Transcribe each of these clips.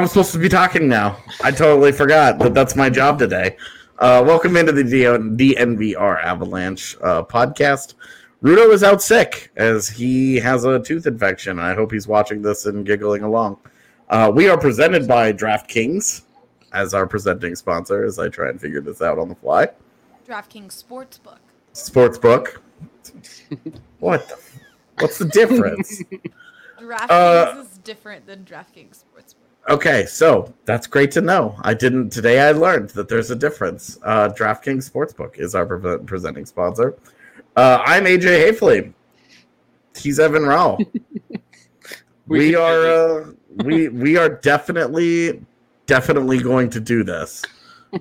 I'm supposed to be talking now. I totally forgot that that's my job today. Uh, welcome into the DNVR Avalanche uh, podcast. Rudo is out sick as he has a tooth infection. I hope he's watching this and giggling along. Uh, we are presented by DraftKings as our presenting sponsor as I try and figure this out on the fly. DraftKings Sportsbook. Sportsbook. what? The, what's the difference? DraftKings Uh, is different than DraftKings Sportsbook. Okay, so that's great to know. I didn't today. I learned that there's a difference. Uh, DraftKings Sportsbook is our pre- presenting sponsor. Uh, I'm AJ Haefele. He's Evan Rawal. we We are uh, we we are definitely definitely going to do this.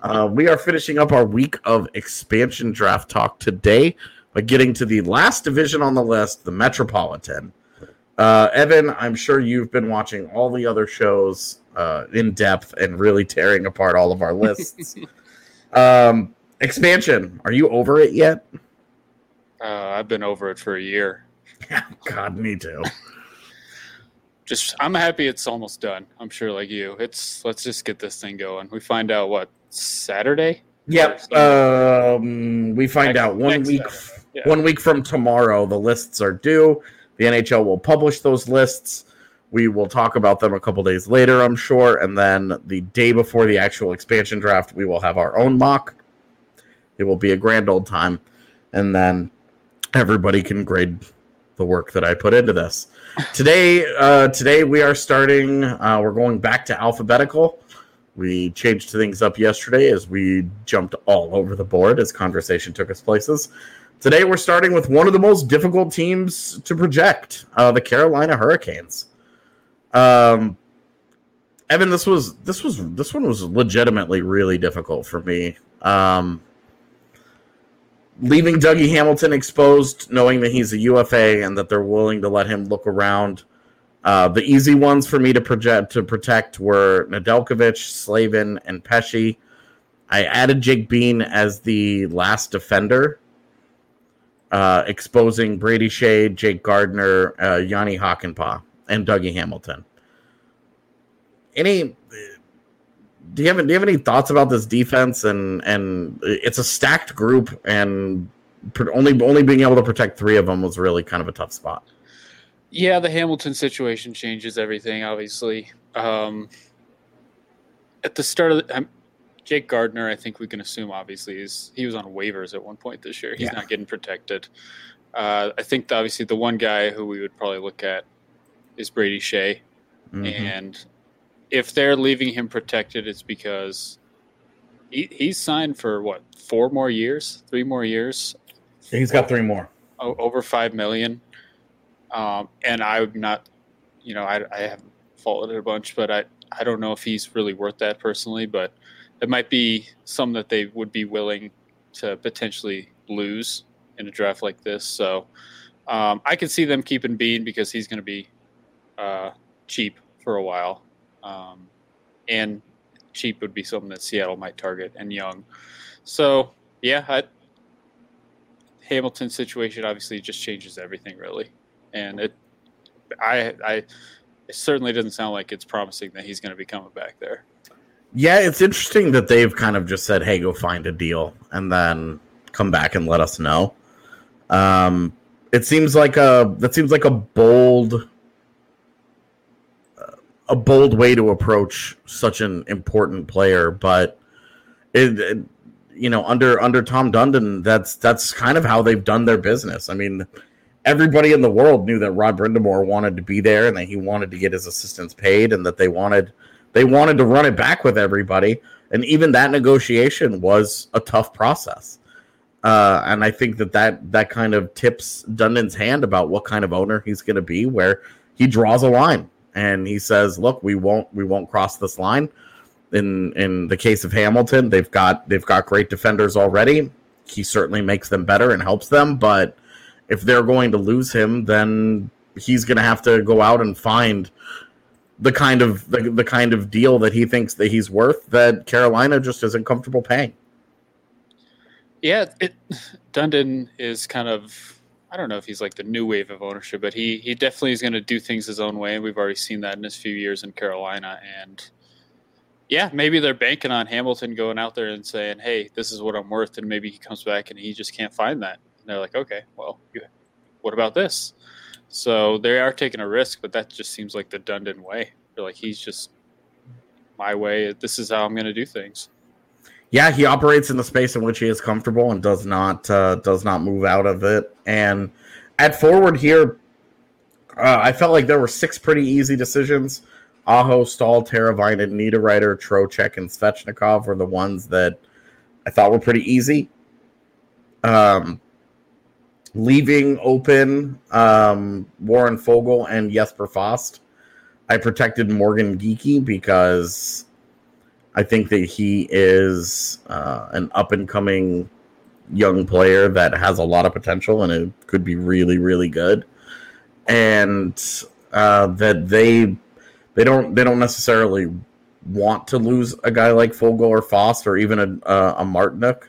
Uh, we are finishing up our week of expansion draft talk today by getting to the last division on the list, the Metropolitan. Uh, Evan, I'm sure you've been watching all the other shows uh, in depth and really tearing apart all of our lists. um, expansion, are you over it yet? Uh, I've been over it for a year. God, me too. Just, I'm happy it's almost done. I'm sure, like you. It's let's just get this thing going. We find out what Saturday. Yep. Um, we find Next- out one week. Yeah. One week from tomorrow, the lists are due. The NHL will publish those lists. We will talk about them a couple days later, I'm sure, and then the day before the actual expansion draft, we will have our own mock. It will be a grand old time, and then everybody can grade the work that I put into this. Today, uh, today we are starting. Uh, we're going back to alphabetical. We changed things up yesterday as we jumped all over the board as conversation took us places. Today we're starting with one of the most difficult teams to project, uh, the Carolina Hurricanes. Um, Evan, this was this was this one was legitimately really difficult for me. Um, leaving Dougie Hamilton exposed, knowing that he's a UFA and that they're willing to let him look around. Uh, the easy ones for me to project to protect were Nedeljkovic, Slavin, and Pesce. I added Jake Bean as the last defender, uh, exposing Brady Skjei, Jake Gardiner, uh, Jani Hakanpää, and Dougie Hamilton. Any? Do you have do you have any thoughts about this defense? And and it's a stacked group, and only only being able to protect three of them was really kind of a tough spot. Yeah, the Hamilton situation changes everything. Obviously, um, at the start of the, Jake Gardiner, I think we can assume obviously is he was on waivers at one point this year. He's Yeah. not getting protected. Uh, I think obviously the one guy who we would probably look at is Brady Skjei, Mhm. and if they're leaving him protected, it's because he, he's signed for what four more years, three more years, He's got three more. o- over five million. Um, and I'm not, you know, I, I haven't followed it a bunch, but I, I don't know if he's really worth that personally, but it might be some that they would be willing to potentially lose in a draft like this. So um, I could see them keeping Bean because he's going to be uh, cheap for a while. Um, and cheap would be something that Seattle might target and young. So yeah, I, Hamilton's situation obviously just changes everything really, and it, I, I, it certainly doesn't sound like it's promising that he's going to be coming back there. Yeah, it's interesting that they've kind of just said, "Hey, go find a deal," and then come back and let us know. Um, it seems like a that seems like a bold, a bold way to approach such an important player, but it, it- you know, under under Tom Dundon, that's that's kind of how they've done their business. I mean, everybody in the world knew that Rod Brind'Amour wanted to be there and that he wanted to get his assistants paid, and that they wanted they wanted to run it back with everybody and even that negotiation was a tough process. Uh, and i think that that that kind of tips dundon's hand about what kind of owner he's going to be where he draws a line and he says look we won't we won't cross this line. In in the case of hamilton they've got they've got great defenders already. He certainly makes them better and helps them but if they're going to lose him then he's going to have to go out and find the kind of the, the kind of deal that he thinks that he's worth that Carolina just isn't comfortable paying. Yeah, it Dundon is kind of I don't know if he's like the new wave of ownership, but he he definitely is going to do things his own way. and We've already seen that in his few years in Carolina, and yeah, maybe they're banking on Hamilton going out there and saying, "Hey, this is what I'm worth," and maybe he comes back and he just can't find that. And they're like, "Okay, well, what about this?" So they are taking a risk, but that just seems like the Dundon way. They're like, he's just my way. This is how I'm going to do things. Yeah, he operates in the space in which he is comfortable and does not uh, does not move out of it. And at forward here, uh, I felt like there were six pretty easy decisions. Aho, Staal, Teravainen, Niederreiter, Trocheck, and Svechnikov were the ones that I thought were pretty easy. Um, leaving open um, Warren Foegele and Jesper Fast. I protected Morgan Geekie because I think that he is uh, an up and coming young player that has a lot of potential and it could be really, really good. And uh, that they they don't they don't necessarily want to lose a guy like Foegele or Fast or even a a, a Martinook.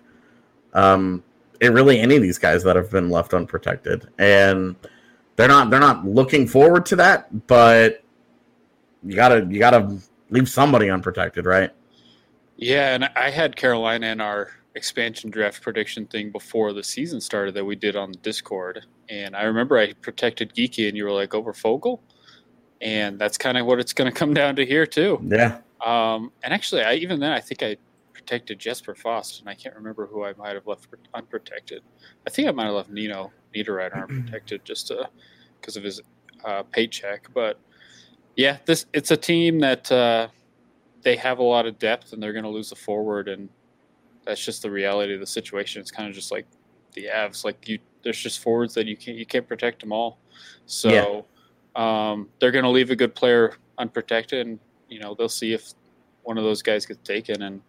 Um, it really any of these guys that have been left unprotected, and they're not they're not looking forward to that. But you gotta you gotta leave somebody unprotected, right? Yeah, and I had Carolina in our expansion draft prediction thing before the season started that we did on Discord. And I remember I protected Geekie and you were like over Foegele. And that's kind of what it's going to come down to here too. Yeah, Um, and actually, I even then I think I protected Jesper Fast, and I can't remember who I might have left unprotected. I think I might have left Nino Niederreiter unprotected just because of his uh, paycheck. But yeah, this it's a team that uh, they have a lot of depth, and they're going to lose a forward, and that's just the reality of the situation. It's kind of just like the Avs, like you. There's just forwards that you can't you can't protect them all. So um, they're going to leave a good player unprotected, and you know they'll see if one of those guys gets taken. And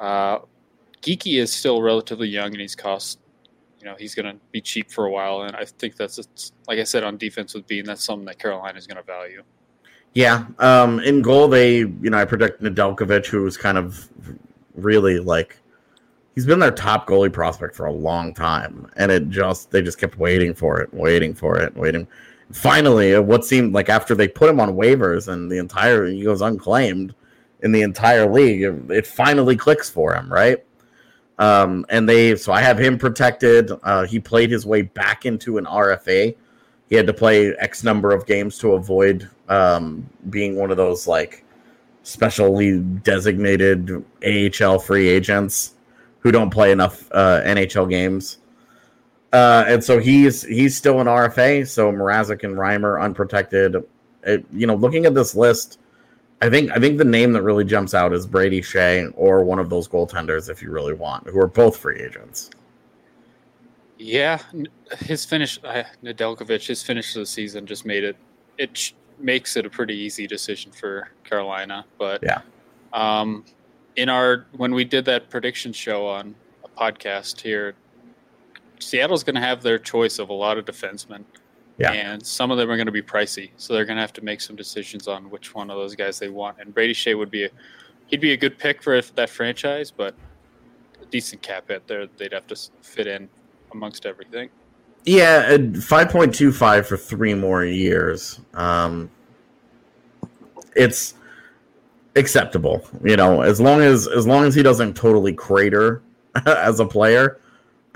uh, Geekie is still relatively young, and he's cost. You know he's going to be cheap for a while, and I think that's like I said on defense with Bean. That's something that Carolina is going to value. yeah. Um, in goal, they you know I predict Nedeljkovic, who was kind of really like he's been their top goalie prospect for a long time, and it just they just kept waiting for it, waiting for it, waiting. Finally, uh, what seemed like after they put him on waivers and the entire he goes unclaimed in the entire league, it, finally clicks for him, right? Um, and they so I have him protected. Uh, he played his way back into an RFA. He had to play X number of games to avoid um, being one of those like specially designated AHL free agents who don't play enough uh, NHL games. Uh, and so he's he's still an RFA. So Mrazek and Reimer unprotected. It, you know, looking at this list, I think I think the name that really jumps out is Brady Skjei or one of those goaltenders, if you really want, who are both free agents. Yeah, his finish, uh, Nedeljkovic, his finish of the season just made it. It makes it a pretty easy decision for Carolina. But Yeah. um, in our when we did that prediction show on a podcast here, Seattle's going to have their choice of a lot of defensemen. Yeah. and some of them are going to be pricey, so they're going to have to make some decisions on which one of those guys they want. And Brady Skjei would be a he'd be a good pick for that franchise, but a decent cap hit there. They'd have to fit in amongst everything. Yeah, five point two five for three more years. Um, it's acceptable, you know, as long as as long as he doesn't totally crater as a player.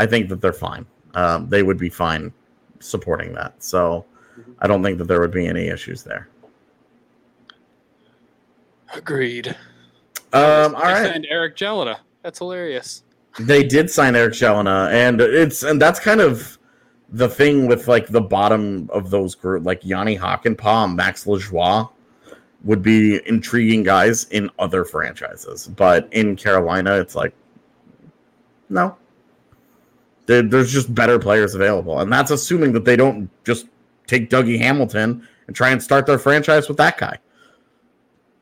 I think that they're fine. Um, they would be fine supporting that. So Mhm. I don't think that there would be any issues there. Agreed. Um, all They signed Eric Jelena. That's hilarious. They did sign Eric Shelena, and it's and that's kind of the thing with like the bottom of those group, like Jani Hakanpää, Max Lajoie, would be intriguing guys in other franchises, but in Carolina, it's like no. There- There's just better players available, and that's assuming that they don't just take Dougie Hamilton and try and start their franchise with that guy.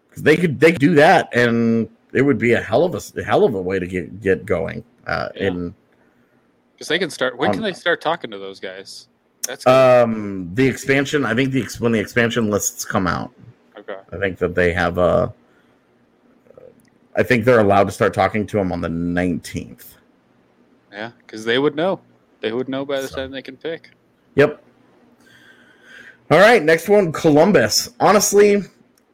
Because they could they could do that, and it would be a hell of a, a hell of a way to get get going. Uh, Yeah. In Because they can start. When Um, can they start talking to those guys? That's um the expansion, I think the when the expansion lists come out, okay. I think that they have a. I think they're allowed to start talking to him on the nineteenth. Yeah, because they would know. They would know by the So- time they can pick. Yep. All right, next one, Columbus. Honestly,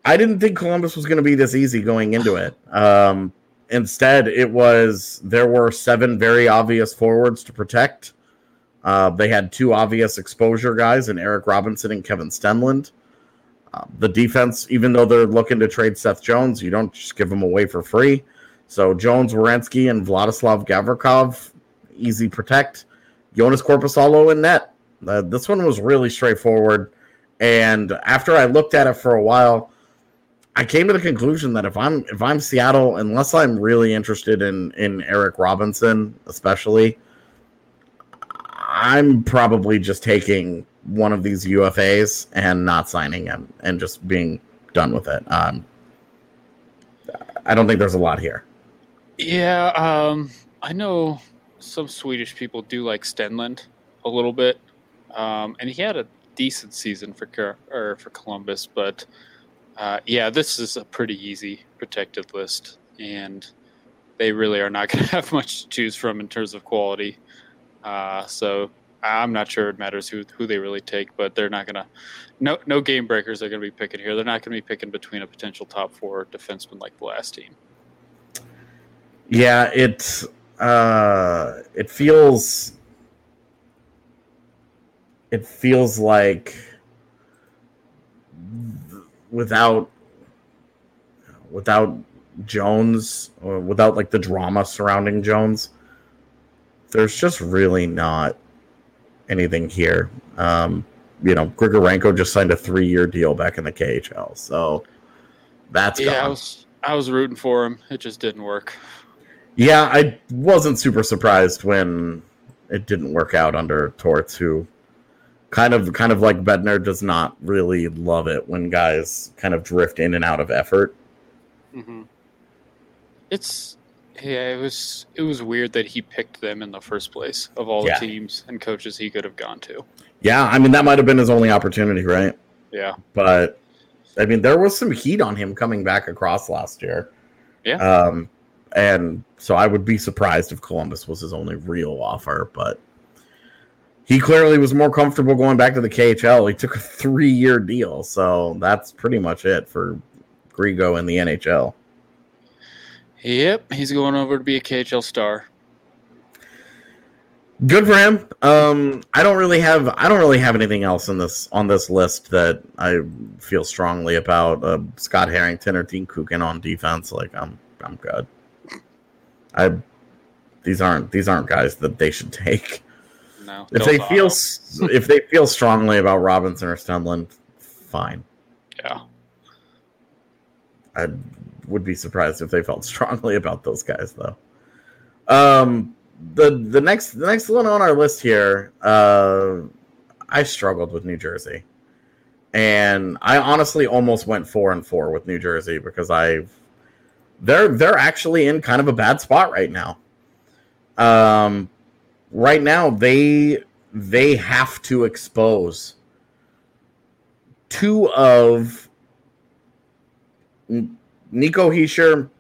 I didn't think Columbus was going to be this easy going into it. Um, instead, it was there were seven very obvious forwards to protect. Uh, they had two obvious exposure guys in Eric Robinson and Kevin Stenlund. Uh, the defense, even though they're looking to trade Seth Jones, you don't just give them away for free. So Jones, Werenski, and Vladislav Gavrikov, easy protect. Joonas Korpisalo in net. Uh, this one was really straightforward. And after I looked at it for a while, I came to the conclusion that if I'm if I'm Seattle, unless I'm really interested in in Eric Robinson, especially, I'm probably just taking one of these UFAs and not signing him and just being done with it. Um, I don't think there's a lot here. Yeah, um, I know some Swedish people do like Stenlund a little bit, um, and he had a decent season for or for Columbus. But uh, yeah, this is a pretty easy protected list, and they really are not going to have much to choose from in terms of quality. Uh, so I'm not sure it matters who who they really take, but they're not going to. No, no game breakers are going to be picking here. They're not going to be picking between a potential top four defenseman like the last team. Yeah, it uh it feels it feels like without without Jones or without like the drama surrounding Jones, there's just really not anything here. Um, you know, Grigorenko just signed a three year deal back in the KHL, so that's yeah, I was I was rooting for him. It just didn't work. Yeah, I wasn't super surprised when it didn't work out under Torts, who kind of kind of like Bednar does not really love it when guys kind of drift in and out of effort. Mm-hmm. It's yeah, it was it was weird that he picked them in the first place of all Yeah. the teams and coaches he could have gone to. Yeah, I mean that might have been his only opportunity, right? Yeah, But I mean there was some heat on him coming back across last year. Yeah. Um and so I would be surprised if Columbus was his only real offer, but he clearly was more comfortable going back to the KHL. He took a three year deal, so that's pretty much it for Grigo in the NHL. yep, he's going over to be a KHL star. Good for him. Um, I don't really have I don't really have anything else in this on this list that I feel strongly about. Uh, Scott Harrington or Dean Kukan on defense, like I'm I'm good. I these aren't these aren't guys that they should take. No. If they feel if they feel strongly about Robinson or Stenlund, fine. Yeah. I would be surprised if they felt strongly about those guys though. Um the the next the next one on our list here, uh I struggled with New Jersey. And I honestly almost went 4 and 4 with New Jersey because I they're they're actually in kind of a bad spot right now. Um right now they they have to expose two of Nico Hischier,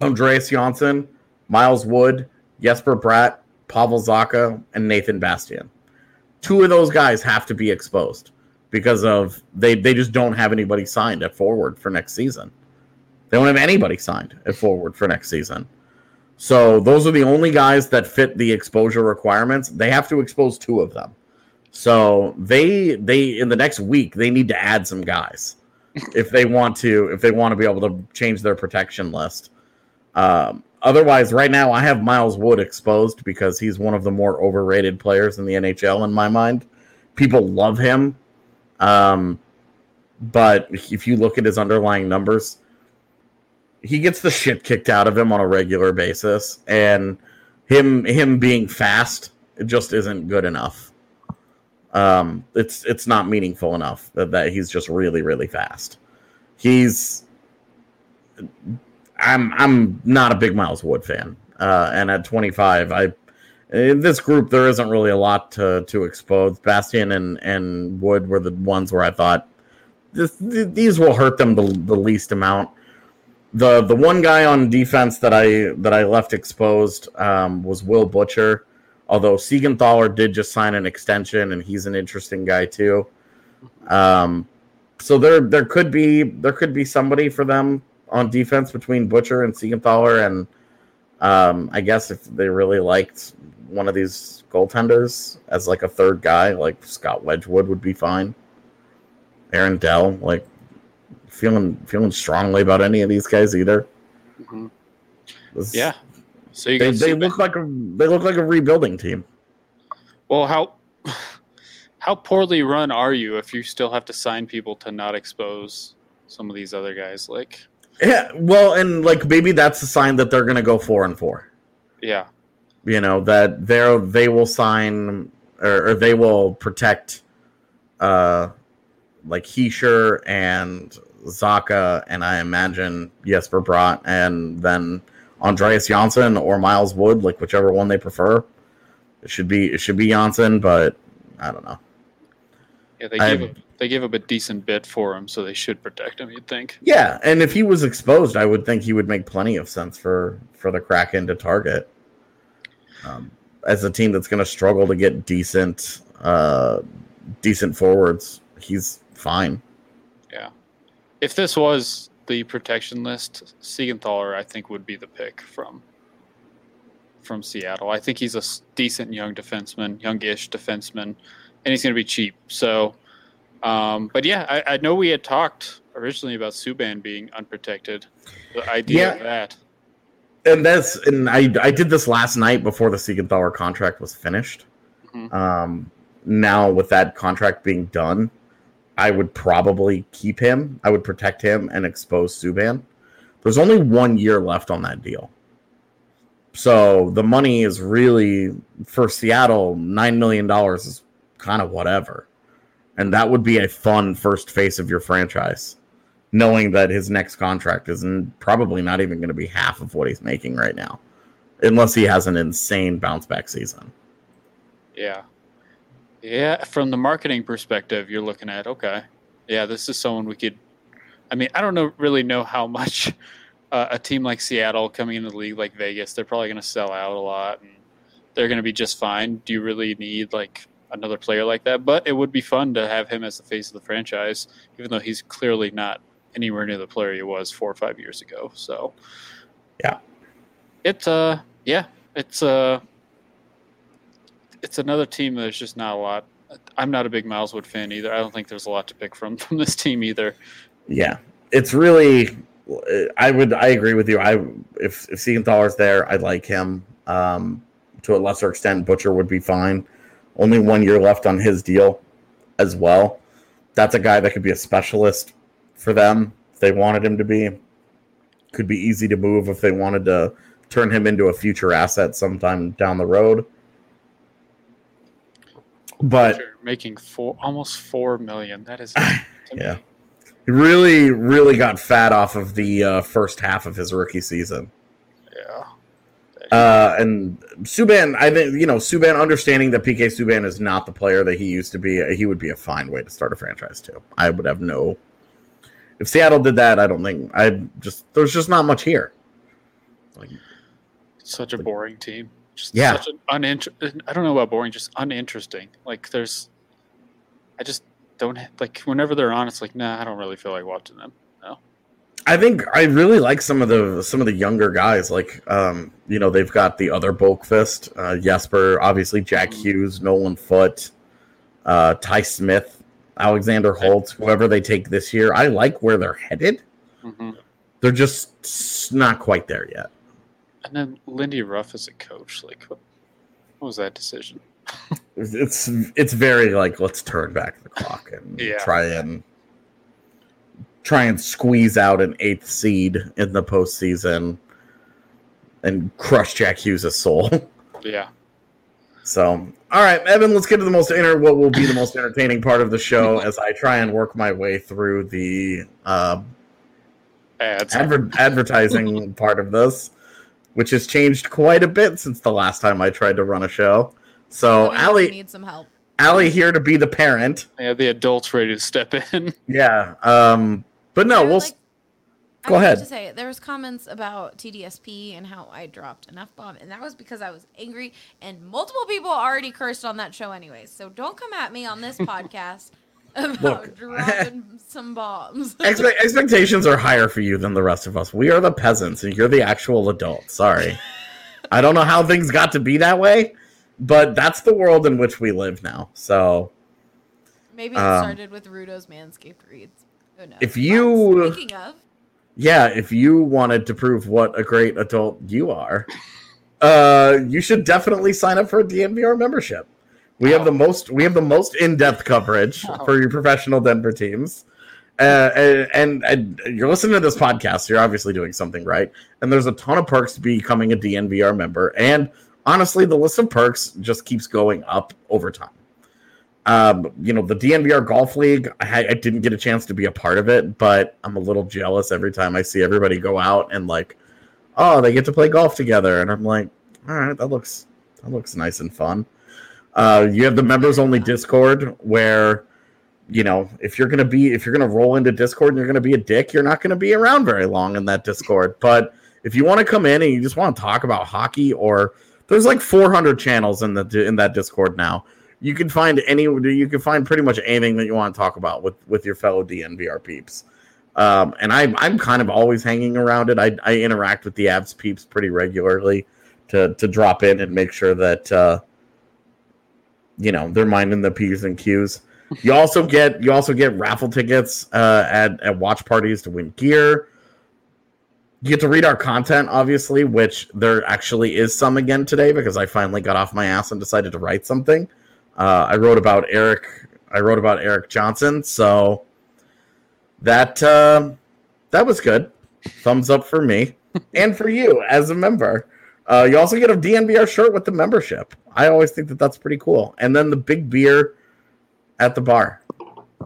Andreas Johnsson, Miles Wood, Jesper Bratt, Pavel Zacha, and Nathan Bastian. Two of those guys have to be exposed because of they they just don't have anybody signed at forward for next season. They don't have anybody signed at forward for next season. So those are the only guys that fit the exposure requirements. They have to expose two of them. So they they in the next week they need to add some guys if they want to if they want to be able to change their protection list. Um, otherwise, right now I have Miles Wood exposed because he's one of the more overrated players in the NHL in my mind. People love him, um, but if you look at his underlying numbers, he gets the shit kicked out of him on a regular basis, and him him being fast just isn't good enough. Um, it's it's not meaningful enough that, that he's just really really fast. He's I'm I'm not a big Miles Wood fan, uh, and at 25, I in this group there isn't really a lot to to expose. Bastian and and Wood were the ones where I thought this, th- these will hurt them the, the least amount. The the one guy on defense that I that I left exposed um, was Will Butcher. Although Siegenthaler did just sign an extension, and he's an interesting guy too. Um, so there there could be there could be somebody for them on defense between Butcher and Siegenthaler, and um, I guess if they really liked one of these goaltenders as like a third guy, like Scott Wedgewood would be fine. Aaron Dell, like feeling feeling strongly about any of these guys either. Mhm. This- Yeah. So you they, they look like a they look like a rebuilding team. Well, how how poorly run are you if you still have to sign people to not expose some of these other guys? Like, Yeah, well, and like maybe that's a sign that they're gonna go four and four. yeah, you know that they're they will sign or, or they will protect uh like Heisher and Zacha and I imagine Jesper Bratt and then Andreas Johnsson or Miles Wood, like whichever one they prefer. It should be it should be Johnsson, but I don't know. yeah. They I- gave up, they gave up a decent bit for him, so they should protect him. You'd think. Yeah, and if he was exposed, I would think he would make plenty of sense for for the Kraken to target. Um, as a team that's going to struggle to get decent uh, decent forwards, he's fine. Yeah. If this was the protection list, Siegenthaler, I think, would be the pick from from Seattle. I think he's a decent young defenseman, youngish defenseman, and he's going to be cheap. So, um, but yeah, I, I know we had talked originally about Subban being unprotected. The idea of that. And that's and I I did this last night before the Siegenthaler contract was finished. Mhm. Um, now with that contract being done, I would probably keep him. I would protect him and expose Subban. There's only one year left on that deal. So the money is really for Seattle, nine million dollars is kind of whatever. And that would be a fun first face of your franchise, knowing that his next contract is probably not even going to be half of what he's making right now, unless he has an insane bounce back season. Yeah. Yeah, from the marketing perspective, you're looking at okay. Yeah, this is someone we could. I mean, I don't know really know how much uh, a team like Seattle coming into the league like Vegas, they're probably going to sell out a lot and they're going to be just fine. Do you really need like another player like that? But it would be fun to have him as the face of the franchise, even though he's clearly not anywhere near the player he was four or five years ago. So, Yeah. it's uh, yeah, it's uh it's another team that's just not a lot. I'm not a big Miles Wood fan either. I don't think there's a lot to pick from from this team either. Yeah, it's really. I would. I agree with you. I if if Siegenthaler's there, I'd like him. Um, to a lesser extent, Butcher would be fine. Only one year left on his deal, as well. That's a guy that could be a specialist for them if they wanted him to be. Could be easy to move if they wanted to turn him into a future asset sometime down the road. But They're making four almost four million. That is Yeah. he really, really got fat off of the uh, first half of his rookie season. Yeah. Uh, and Subban, I think you know Subban, understanding that PK Subban is not the player that he used to be, he would be a fine way to start a franchise too. I would have no. If Seattle did that, I don't think I just there's just not much here. Like, such a boring team. Just Yeah. such an uninter- I don't know about boring, just uninteresting. Like there's, I just don't like whenever they're on. It's like nah, I don't really feel like watching them. No. I think I really like some of the some of the younger guys. Like, um, you know, they've got the other Boqvist, uh, Jesper, obviously Jack Mhm. Hughes, Nolan Foote, uh, Ty Smith, Alexander Holtz, whoever they take this year. I like where they're headed. hmm They're just not quite there yet. And then Lindy Ruff as a coach, like what, what was that decision? It's it's very like let's turn back the clock and Yeah. try and try and squeeze out an eighth seed in the postseason and crush Jack Hughes' soul. Yeah. So, all right, Evan, let's get to the most inter- what will be the most entertaining part of the show as I try and work my way through the uh, Ads. adver- advertising part of this, which has changed quite a bit since the last time I tried to run a show. So, That means Allie, need some help. Allie here to be the parent. yeah, the adults ready to step in. Yeah. Um, but no, we'll. like- I go would like ahead. To say there was comments about TDSP and how I dropped an f bomb, and that was because I was angry, and multiple people already cursed on that show anyways. So don't come at me on this podcast about Look. dropping some bombs. Expe- expectations are higher for you than the rest of us. We are the peasants, and you're the actual adult. Sorry. I don't know how things got to be that way, but that's the world in which we live now. So, Maybe it Um, started with Rudo's Manscaped reads. Who knows? If you- But speaking of, yeah, if you wanted to prove what a great adult you are, uh, you should definitely sign up for a DNVR membership. We have the most we have the most in-depth coverage for your professional Denver teams. Uh, and, and, and you're listening to this podcast, you're obviously doing something right. And there's a ton of perks to becoming a DNVR member. And honestly, the list of perks just keeps going up over time. Um, you know, the DNVR Golf League, I, I didn't get a chance to be a part of it, but I'm a little jealous every time I see everybody go out and like, oh, they get to play golf together, and I'm like, all right, that looks that looks nice and fun. Uh, you have the members only Discord where, you know, if you're gonna be if you're gonna roll into Discord and you're gonna be a dick, you're not gonna be around very long in that Discord. But if you want to come in and you just want to talk about hockey, or there's like 400 channels in the in that Discord now you can find any you can find pretty much anything that you want to talk about with with your fellow DNVR peeps. Um, and I'm I'm kind of always hanging around it. I, I interact with the abs peeps pretty regularly to to drop in and make sure that uh, you know they're minding the p's and q's. You also get you also get raffle tickets uh, at at watch parties to win gear. You get to read our content, obviously, which there actually is some again today because I finally got off my ass and decided to write something. Uh, I wrote about Eric. I wrote about Erik Johnson, so that uh, that was good. Thumbs up for me and for you as a member. Uh, you also get a DNVR shirt with the membership. I always think that that's pretty cool. And then the big beer at the bar,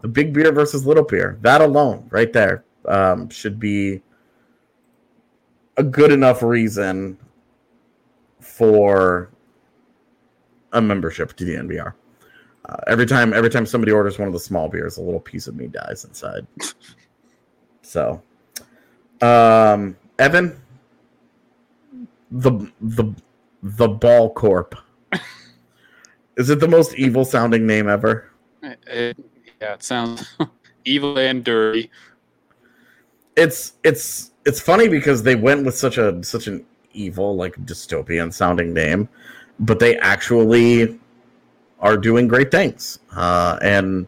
the big beer versus little beer. That alone, right there, um, should be a good enough reason for a membership to the. Uh, every time, every time somebody orders one of the small beers, a little piece of me dies inside. so, um, Evan, the the the Ball Corp. Is it the most evil sounding name ever? It- it- yeah, it sounds evil and dirty. It's it's it's funny because they went with such a such an evil like dystopian sounding name, but they actually are doing great things, uh, and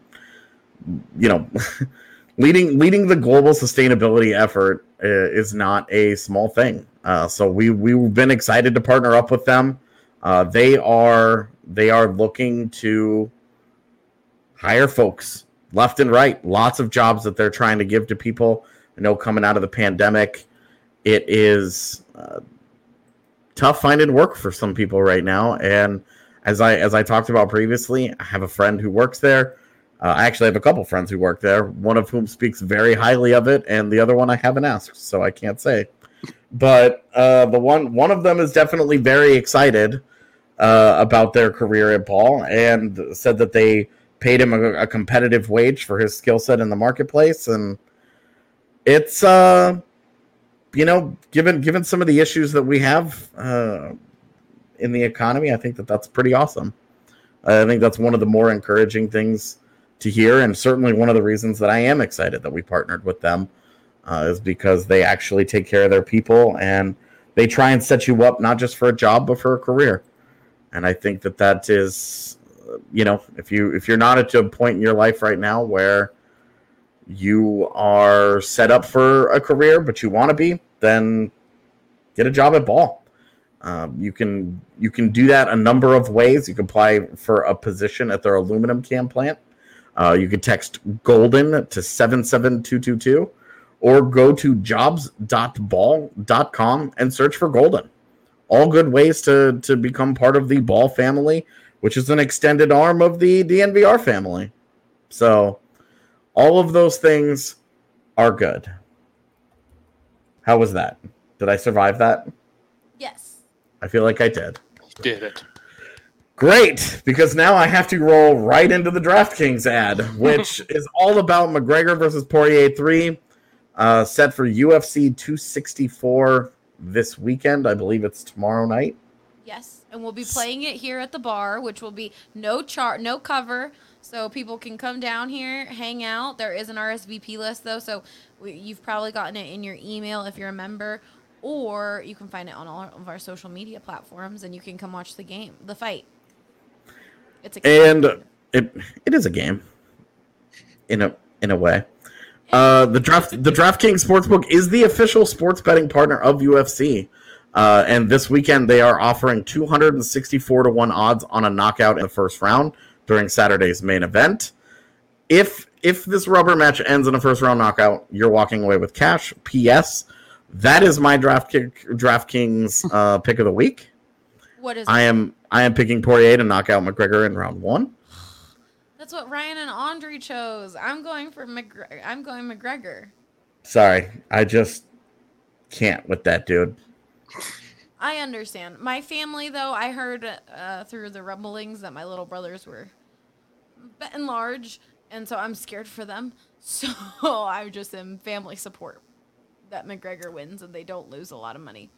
you know, leading leading the global sustainability effort uh, is not a small thing. Uh, so we we've been excited to partner up with them. Uh, they are they are looking to hire folks left and right. Lots of jobs that they're trying to give to people. I know coming out of the pandemic, it is uh, tough finding work for some people right now. And as I as I talked about previously, I have a friend who works there. Uh, I actually have a couple friends who work there, one of whom speaks very highly of it, and the other one I haven't asked, so I can't say. But uh, the one one of them is definitely very excited uh, about their career at Ball, and said that they paid him a, a competitive wage for his skill set in the marketplace, and it's uh, you know, given given some of the issues that we have uh, in the economy, I think that that's pretty awesome. I think that's one of the more encouraging things to hear, and certainly one of the reasons that I am excited that we partnered with them uh, is because they actually take care of their people and they try and set you up not just for a job but for a career. And I think that that is, you know, if you if you're not at a point in your life right now where you are set up for a career but you want to be, then get a job at Ball. Um, you can you can do that a number of ways. You can apply for a position at their aluminum can plant uh, you can text golden to 77222 or go to jobs.ball.com and search for golden. All good ways to, to become part of the ball family, which is an extended arm of the DNVR family. So, all of those things are good. How was that? Did I survive that? Yes. I feel like I did. Did it. Great, because now I have to roll right into the DraftKings ad, which is all about McGregor versus Poirier 3, uh, set for UFC 264 this weekend. I believe it's tomorrow night. Yes, and we'll be playing it here at the bar, which will be no chart, no cover, so people can come down here, hang out. There is an RSVP list though, so we, you've probably gotten it in your email if you're a member, or you can find it on all of our social media platforms, and you can come watch the game, the fight. It's a game. and it it is a game in a in a way. Uh, the draft the DraftKings Sportsbook is the official sports betting partner of UFC. Uh, and this weekend they are offering 264 to 1 odds on a knockout in the first round during Saturday's main event. If if this rubber match ends in a first round knockout, you're walking away with cash. PS, that is my draft DraftKings uh, pick of the week. What is I am I am picking Poirier to knock out McGregor in round one. That's what Ryan and Andre chose. I'm going for McGregor. I'm going McGregor. Sorry, I just can't with that dude. I understand. My family, though, I heard uh, through the rumblings that my little brothers were betting large, and so I'm scared for them. So I'm just am family support that McGregor wins and they don't lose a lot of money.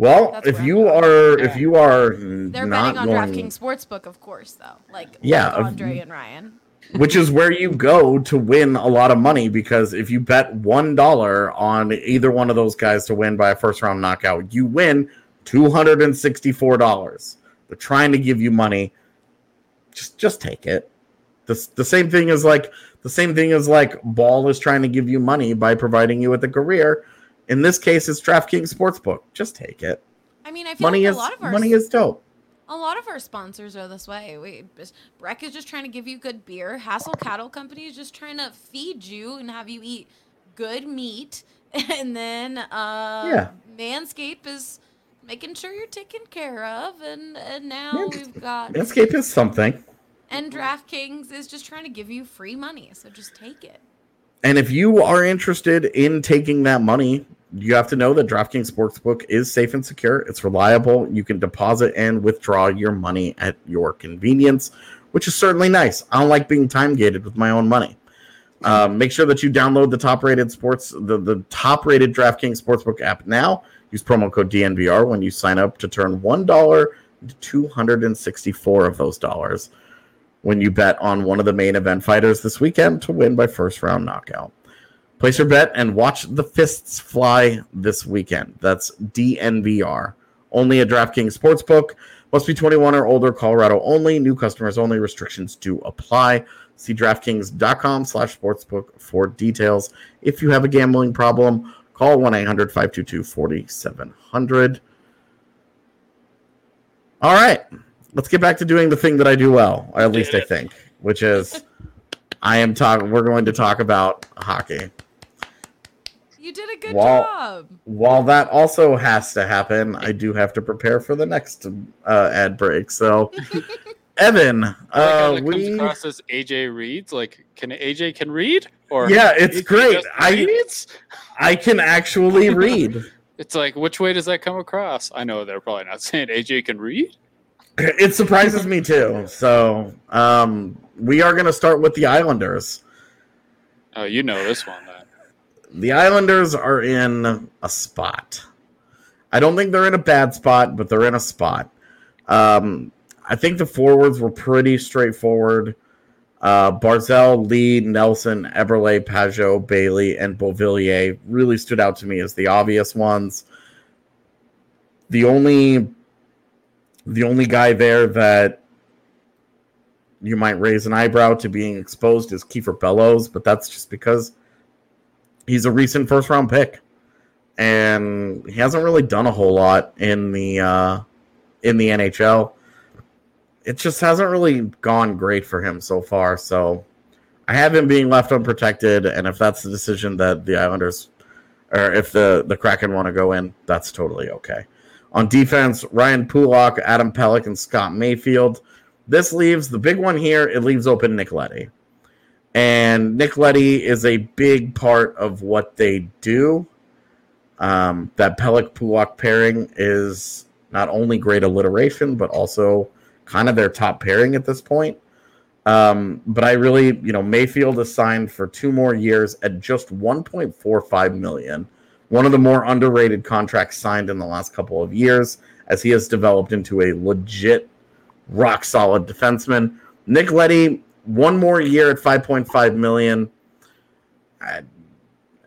Well, That's if you are if you are they're betting on going... DraftKings Sportsbook, of course, though. Like yeah, like Andre and Ryan. Which is where you go to win a lot of money because if you bet one dollar on either one of those guys to win by a first round knockout, you win two hundred and sixty four dollars. They're trying to give you money. Just just take it. The, the same thing is like the same thing is like ball is trying to give you money by providing you with a career in this case, it's DraftKings Sportsbook. Just take it. I mean, I feel money like a is, lot of our money is dope. A lot of our sponsors are this way. We Breck is just trying to give you good beer. Hassell Cattle Company is just trying to feed you and have you eat good meat. And then uh, yeah. Manscaped is making sure you're taken care of. And, and now Mans- we've got Manscaped is something. And DraftKings is just trying to give you free money. So just take it. And if you are interested in taking that money, you have to know that DraftKings Sportsbook is safe and secure. It's reliable. You can deposit and withdraw your money at your convenience, which is certainly nice. I don't like being time gated with my own money. Um, make sure that you download the top rated sports, the, the top rated DraftKings Sportsbook app now. Use promo code DNVR when you sign up to turn $1 to 264 of those dollars when you bet on one of the main event fighters this weekend to win by first round knockout. Place your bet and watch the fists fly this weekend. That's DNVR. Only a DraftKings Sportsbook. Must be 21 or older, Colorado only. New customers only. Restrictions do apply. See DraftKings.com slash sportsbook for details. If you have a gambling problem, call 1-800-522-4700. All right. Let's get back to doing the thing that I do well, or at least I think, which is I am talking we're going to talk about hockey. You did a good Wow. job. while that also has to happen, I do have to prepare for the next uh, ad break. So, Evan, I like how uh, that comes we across as AJ reads. Like, can AJ can read? Or yeah, it's AJ great. I reads? I can actually read. It's like, which way does that come across? I know they're probably not saying AJ can read. it surprises me too. So, um, we are going to start with the Islanders. Oh, you know this one. The Islanders are in a spot. I don't think they're in a bad spot, but they're in a spot. Um, I think the forwards were pretty straightforward. Uh, Barzal, Lee, Nelson, Eberle, Pageau, Bailey, and Beauvillier really stood out to me as the obvious ones. The only, the only guy there that you might raise an eyebrow to being exposed is Kiefer Bellows, but that's just because he's a recent first round pick and he hasn't really done a whole lot in the uh in the NHL. It just hasn't really gone great for him so far, so I have him being left unprotected and if that's the decision that the Islanders or if the the Kraken want to go in, that's totally okay. On defense, Ryan Pulock, Adam Pelech, and Scott Mayfield. This leaves the big one here. It leaves open Nick Leddy. And Nick Leddy is a big part of what they do. Um, that Pelech Pulock pairing is not only great alliteration, but also kind of their top pairing at this point. Um, but I really, you know, Mayfield is signed for two more years at just 1.45 million. One of the more underrated contracts signed in the last couple of years, as he has developed into a legit, rock solid defenseman. Nick Leddy, one more year at 5.5 million. I,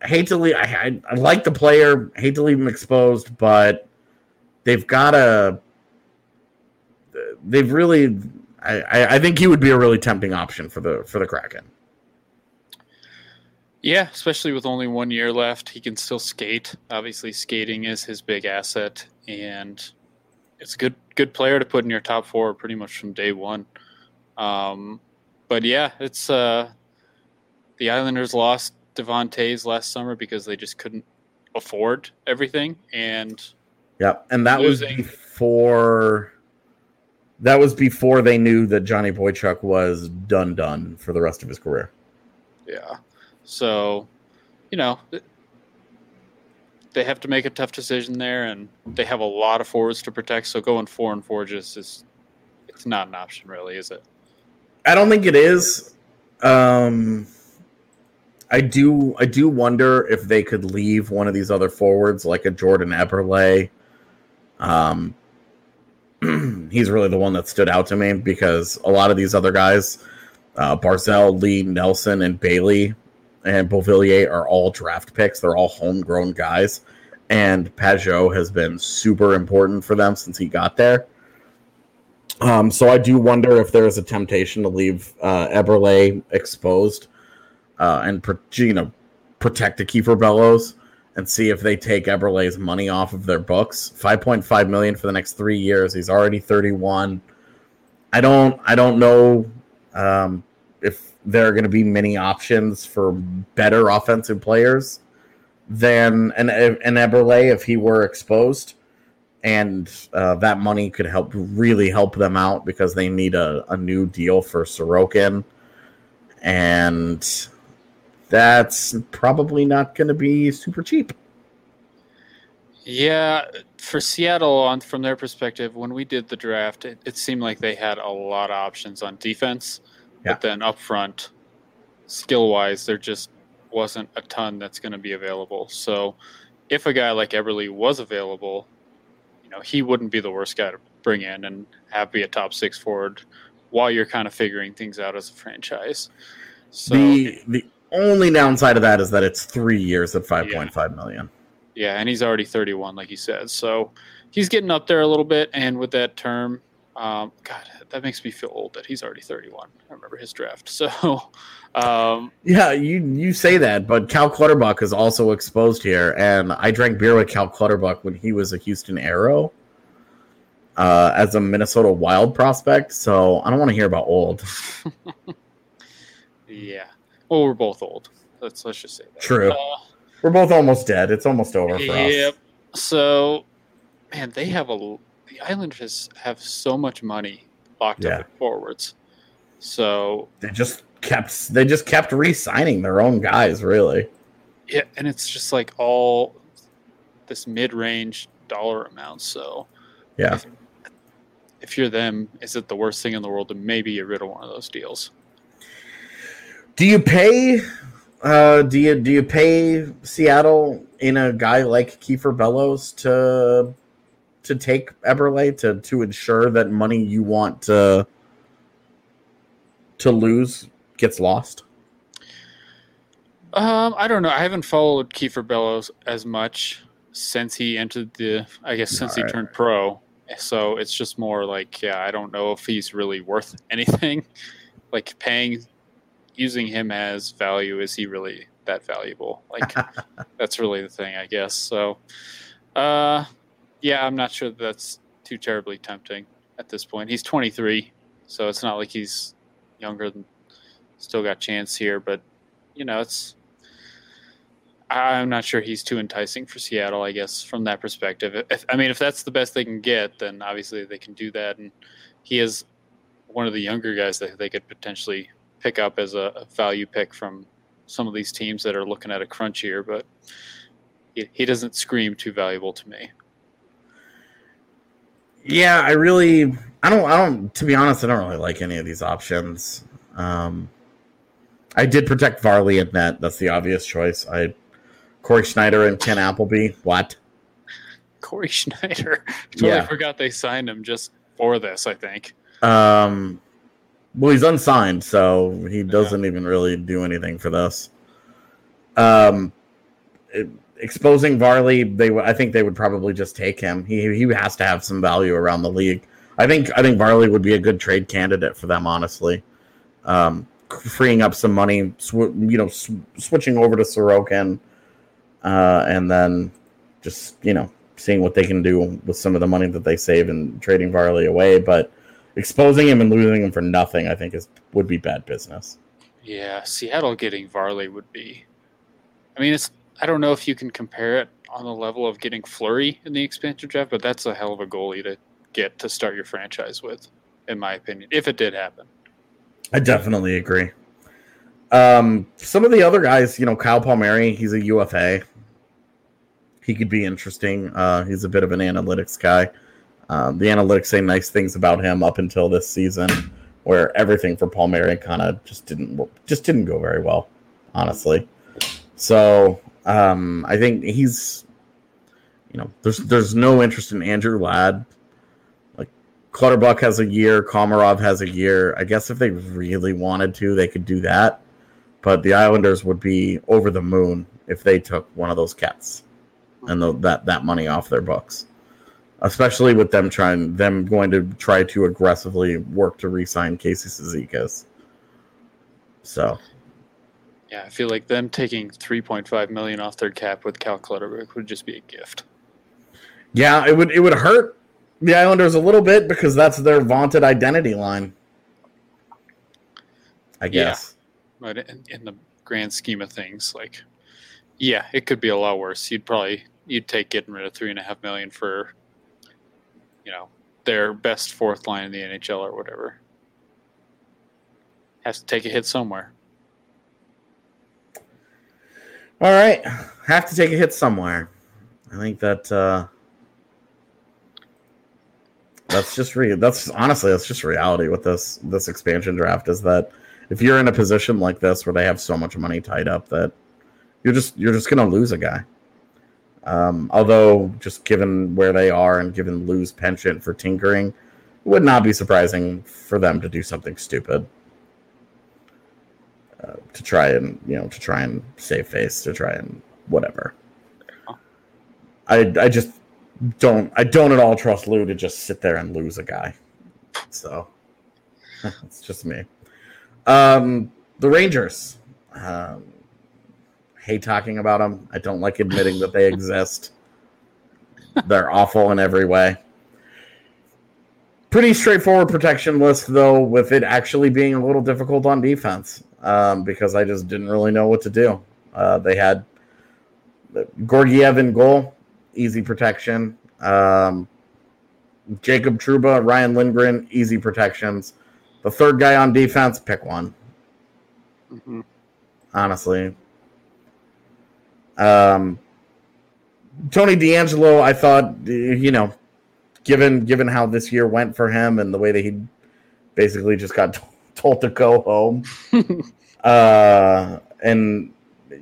I hate to leave. I, I, I like the player. Hate to leave him exposed, but they've got a. They've really. I, I, I think he would be a really tempting option for the for the Kraken. Yeah, especially with only one year left, he can still skate. Obviously, skating is his big asset, and it's a good good player to put in your top four pretty much from day one. Um, but yeah, it's uh, the Islanders lost Devon Toews last summer because they just couldn't afford everything, and yeah, and that was before. That was before they knew that Johnny Boychuk was done done for the rest of his career. Yeah. So, you know, they have to make a tough decision there, and they have a lot of forwards to protect. So going four and four just is, it's not an option, really, is it? I don't think it is. Um, I do. I do wonder if they could leave one of these other forwards, like a Jordan Eberle. Um, he's really the one that stood out to me because a lot of these other guys, uh, Barzal, Lee, Nelson, and Bailey, and Beauvillier are all draft picks. They're all homegrown guys, and Pageau has been super important for them since he got there. Um, so I do wonder if there is a temptation to leave uh, Eberle exposed uh, and you know protect the Kiefer Bellows and see if they take Eberle's money off of their books. Five point five million for the next three years. He's already thirty one. I don't. I don't know um, if there are going to be many options for better offensive players than an an Eberle if he were exposed and uh, that money could help really help them out because they need a, a new deal for Sorokin, and that's probably not going to be super cheap. Yeah, for Seattle, on from their perspective, when we did the draft, it, it seemed like they had a lot of options on defense, Yeah. but then up front, skill wise, there just wasn't a ton that's going to be available. So, if a guy like Eberle was available, know, he wouldn't be the worst guy to bring in and have be a top six forward while you're kind of figuring things out as a franchise. So, the the only downside of that is that it's three years at five point five million. Yeah, and he's already 31, like you said. So he's getting up there a little bit. And with that term, Um, God, that makes me feel old that he's already 31. I remember his draft. So, um, Yeah, you you say that, but Cal Clutterbuck is also exposed here, and I drank beer with Cal Clutterbuck when he was a Houston Arrow, uh, as a Minnesota Wild prospect. So I don't want to hear about old. yeah. Well, we're both old. Let's let's just say that. True. Uh, We're both almost dead. It's almost over for Yep. us. So, man, they have a the Islanders have so much money locked Yeah. up forwards. So They just kept they just kept re-signing their own guys. Really. yeah, and it's just like all this mid-range dollar amount. So Yeah. if, if you're them, is it the worst thing in the world to maybe get rid of one of those deals? Do you pay? Uh, do you do you pay Seattle in a guy like Kiefer Bellows to to take Eberle to to ensure that money you want to to lose gets lost? Um, I don't know. I haven't followed Kiefer Bellows as much since he entered the. I guess since Alright. he turned pro. So it's just more like, yeah, I don't know if he's really worth anything. like paying, using him as value, is he really that valuable? Like that's really the thing, I guess. So, uh, yeah, I'm not sure that's too terribly tempting at this point. He's 23, so it's not like he's younger than. Still got chance here, but you know, it's. I'm not sure he's too enticing for Seattle. I guess from that perspective, if, I mean, if that's the best they can get, then obviously they can do that. And he is one of the younger guys that they could potentially pick up as a, a value pick from some of these teams that are looking at a crunch here. But he, he doesn't scream too valuable to me. Yeah, I really, I don't, I don't. To be honest, I don't really like any of these options. Um, I did protect Varley in that. That's the obvious choice. I, Cory Schneider and Ken Appleby. What? Cory Schneider. totally Yeah. forgot they signed him just for this. I think. Um, well, he's unsigned, so he doesn't even really do anything for this. Um, it- exposing Varley, they w- I think they would probably just take him. He he has to have some value around the league. I think I think Varley would be a good trade candidate for them, honestly. Um, freeing up some money, sw- you know, sw- switching over to Sorokin, uh, and then just you know seeing what they can do with some of the money that they save and trading Varley away, but exposing him and losing him for nothing, I think is would be bad business. Yeah, Seattle getting Varley would be. I mean, it's. I don't know if you can compare it on the level of getting Fleury in the expansion draft, but that's a hell of a goalie to get to start your franchise with, in my opinion, if it did happen. I definitely agree. Um, some of the other guys, you know, Kyle Palmieri, he's a UFA. He could be interesting. Uh, he's a bit of an analytics guy. Um, the analytics say nice things about him up until this season, where everything for Palmieri kind of just didn't just didn't go very well, honestly. So um, I think he's, you know, there's there's no interest in Andrew Ladd. Like Clutterbuck has a year, Komarov has a year. I guess if they really wanted to, they could do that. But the Islanders would be over the moon if they took one of those cats and the, that that money off their books. Especially with them trying them going to try to aggressively work to re-sign Casey Cizikas. So Yeah, I feel like them taking 3.5 million off their cap with Cal Clutterbuck would just be a gift. yeah, it would it would hurt the Islanders a little bit because that's their vaunted identity line. I Yeah. guess. But in, in the grand scheme of things, like, yeah, it could be a lot worse. You'd probably you'd take getting rid of three and a half million for, you know, their best fourth line in the NHL or whatever. Has to take a hit somewhere. All right, have to take a hit somewhere. I think that uh, that's just re- that's honestly that's just reality with this this expansion draft is that if you're in a position like this where they have so much money tied up that you're just you're just gonna lose a guy. Um, although just given where they are and given Lou's penchant for tinkering, it would not be surprising for them to do something stupid uh, to try and you know to try and save face to try and whatever. I I just don't I don't at all trust Lou to just sit there and lose a guy. So it's just me. Um, the Rangers. Um, hate talking about them. I don't like admitting that they exist. They're awful in every way. Pretty straightforward protection list, though, with it actually being a little difficult on defense um, because I just didn't really know what to do. Uh, they had Georgiev in goal, easy protection. Um, Jacob Trouba, Ryan Lindgren, easy protections. The third guy on defense, pick one. hmm Honestly, um, Tony DeAngelo, I thought, you know, given given how this year went for him and the way that he basically just got told to go home, uh, and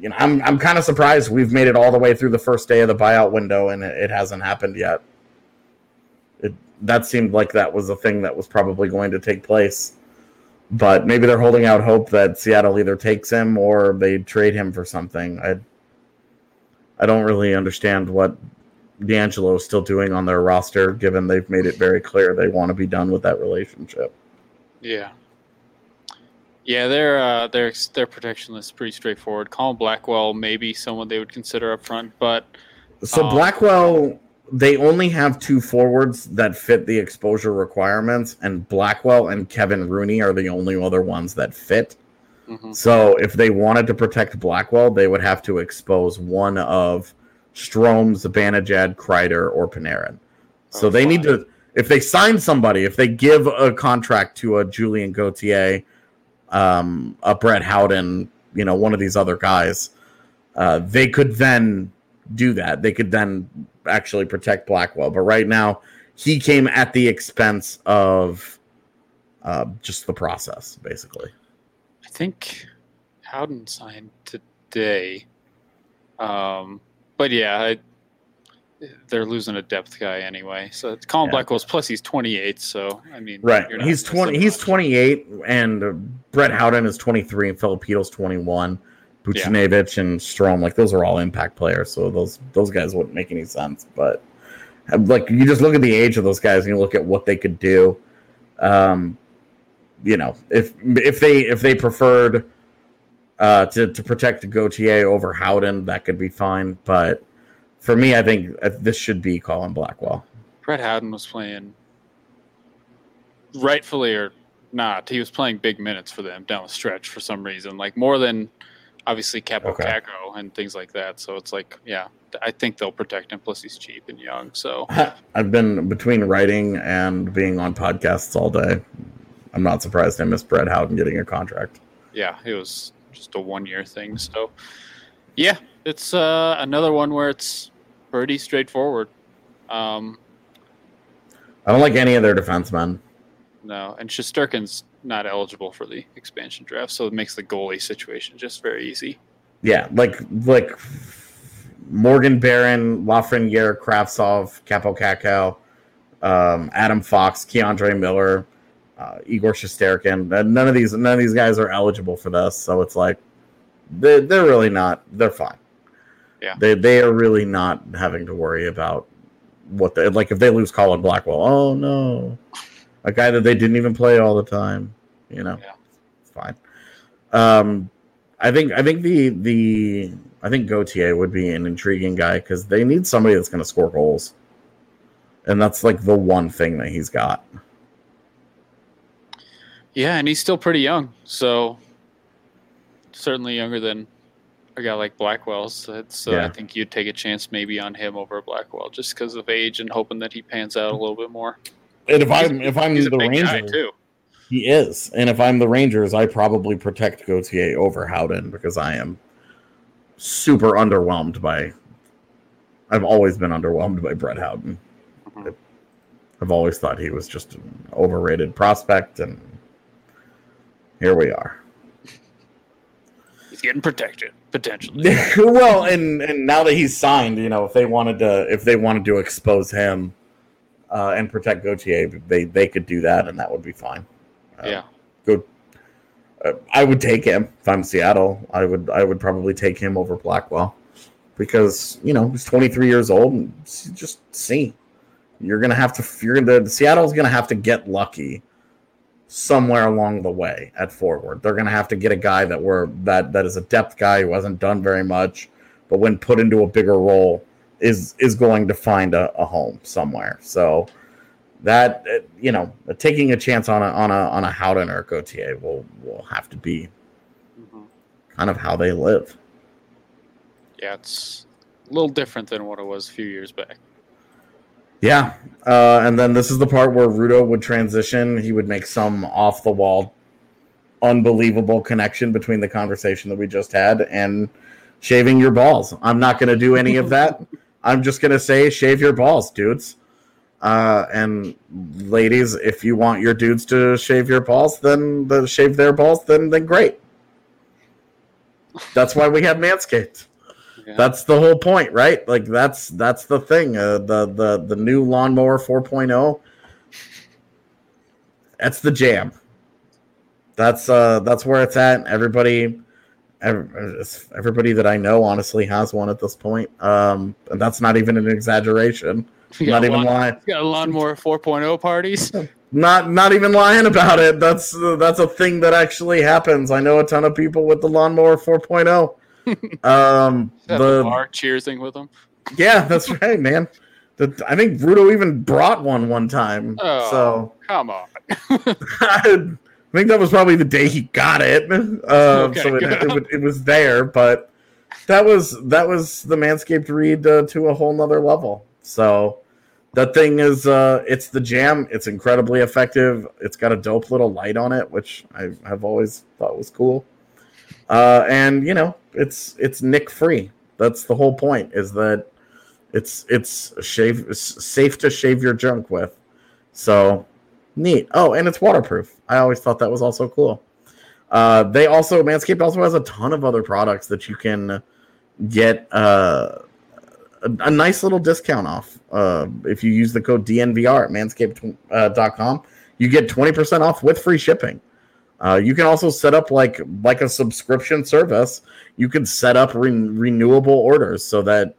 you know, I'm I'm kind of surprised we've made it all the way through the first day of the buyout window and it, it hasn't happened yet. It that seemed like that was a thing that was probably going to take place. But maybe they're holding out hope that Seattle either takes him or they trade him for something. I I don't really understand what DeAngelo is still doing on their roster, given they've made it very clear they want to be done with that relationship. Yeah. Yeah, their uh, their their protection list is pretty straightforward. Colin Blackwell, maybe someone they would consider up front, but So Um, Blackwell, they only have two forwards that fit the exposure requirements, and Blackwell and Kevin Rooney are the only other ones that fit. mhm. So if they wanted to protect Blackwell, they would have to expose one of Stroms, Zibanejad, Kreider, or Panarin. So Oh, they need to, if they sign somebody, if they give a contract to a Julien Gauthier, um, a Brett Howden, you know, one of these other guys, uh, they could then do that. They could then actually protect Blackwell. But right now, he came at the expense of uh, just the process, basically. I think Howden signed today. Um, but yeah, I, they're losing a depth guy anyway. So it's Colin Yeah. Blackwell's plus he's 28. So I mean, Right. He's 20 he's 28 and Brett Howden is 23 and Filipito's 21. Buchnevich and Strome like those are all impact players, so those those guys wouldn't make any sense, but uh, like you just look at the age of those guys and you look at what they could do. Um you know, if if they if they preferred uh to to protect Gauthier over Howden, that could be fine, but for me, I think uh, this should be Colin Blackwell. Brett Howden was playing rightfully or not. He was playing big minutes for them down the stretch for some reason, like more than obviously Kaapo Okay. Kakko and things like that. So it's like, yeah, I think they'll protect him. Plus, he's cheap and young. So I've been between writing and being on podcasts all day. I'm not surprised I missed Brett Howden getting a contract. yeah, it was just a one year thing. So yeah, it's uh, another one where it's pretty straightforward. Um, I don't like any of their defensemen. no, and Shesterkin's not eligible for the expansion draft, so it makes the goalie situation just very easy. Yeah, like like Morgan Barron, Lafreniere, Kravtsov, Kaapo Kakko, um, Adam Fox, K'Andre Miller, uh, Igor Shesterkin. None of these none of these guys are eligible for this, so it's like they they're really not. They're fine. Yeah. they they are really not having to worry about what they like if they lose Colin Blackwell. Oh no, a guy that they didn't even play all the time. You know, Yeah. it's fine. Um, I think I think the the I think Gauthier would be an intriguing guy because they need somebody that's going to score goals, and that's like the one thing that he's got. Yeah, and he's still pretty young, so certainly younger than a guy like Blackwell. So, so Yeah. I think you'd take a chance maybe on him over Blackwell just because of age and hoping that he pans out a little bit more. And if He's- I'm if I'm He's a the Ranger guy too. he is, and if I'm the Rangers, I probably protect Gauthier over Howden because I am super underwhelmed by. I've always been underwhelmed by Brett Howden. Mhm. I've always thought he was just an overrated prospect, and here we are. He's getting protected potentially. well, and and now that he's signed, you know, if they wanted to, if they wanted to expose him uh, and protect Gauthier, they they could do that, and that would be fine. Uh, yeah, go. Uh, I would take him if I'm Seattle. I would I would probably take him over Blackwell because you know he's 23 years old and just see you're gonna have to you're gonna Seattle's gonna have to get lucky somewhere along the way at forward. They're going to have to get a guy that we're that that is a depth guy who hasn't done very much, but when put into a bigger role is is going to find a, a home somewhere. So that you know, taking a chance on a on a on a Howden or a Gauthier will will have to be Mhm. kind of how they live. Yeah, it's a little different than what it was a few years back. Yeah, uh, and then this is the part where Rudo would transition. He would make some off the wall, unbelievable connection between the conversation that we just had and shaving your balls. I'm not going to do any of that. I'm just going to say shave your balls, dudes. Uh, and ladies, if you want your dudes to shave your balls, then the shave their balls, then then great. That's why we have Manscaped Yeah. that's the whole point right? Like that's that's the thing uh, the the the new lawnmower 4.0 that's the jam. That's uh that's where it's at. Everybody everybody that i know honestly has one at this point. Um and that's not even an exaggeration. Not even lawn- lying. got a lawnmower 4.0 parties. not not even lying about it. That's uh, that's a thing that actually happens. I know a ton of people with the lawnmower 4.0 um the the bar cheersing with him. Yeah, that's right, man. The, I think Rudo even brought one one time. Oh. So Come on. I think that was probably the day he got it. Um, Okay, so it, it, it was there, but that was that was the Manscaped read uh, to a whole nother level. So that thing is uh, it's the jam. It's incredibly effective. It's got a dope little light on it, which I have always thought was cool. Uh, and you know, it's it's nick free. That's the whole point. Is that it's it's shave it's safe to shave your junk with. So neat. Oh, and it's waterproof. I always thought that was also cool. Uh, they also Manscaped also has a ton of other products that you can get uh, a, nice little discount off. Uh, if you use the code DNVR at manscaped.com, you get 20% off with free shipping. Uh, you can also set up like like a subscription service. You can set up re- renewable orders so that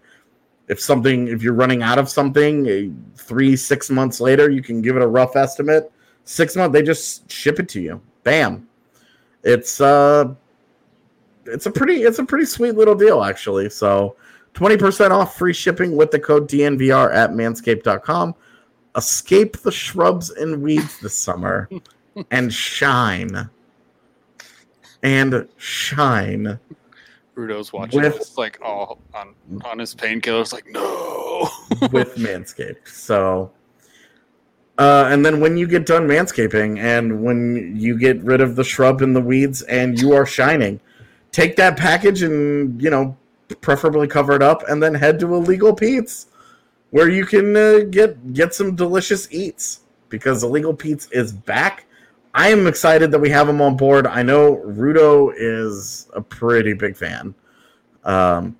if something if you're running out of something eh, three six months later, you can give it a rough estimate. Six months, they just ship it to you. Bam. It's uh, it's a pretty it's a pretty sweet little deal actually. So. 20% off free shipping with the code DNVR at manscaped.com. Escape the shrubs and weeds this summer and shine. And shine Rudo's watching With- this like all on on his painkillers, like no. with Manscaped. So, uh, and then when you get done manscaping and when you get rid of the shrub and the weeds and you are shining, take that package and, you know, preferably cover it up and then head to Illegal Pete's where you can uh, get get some delicious eats because Illegal Pete's is back. I am excited that we have him on board. I know Rudo is a pretty big fan. Um,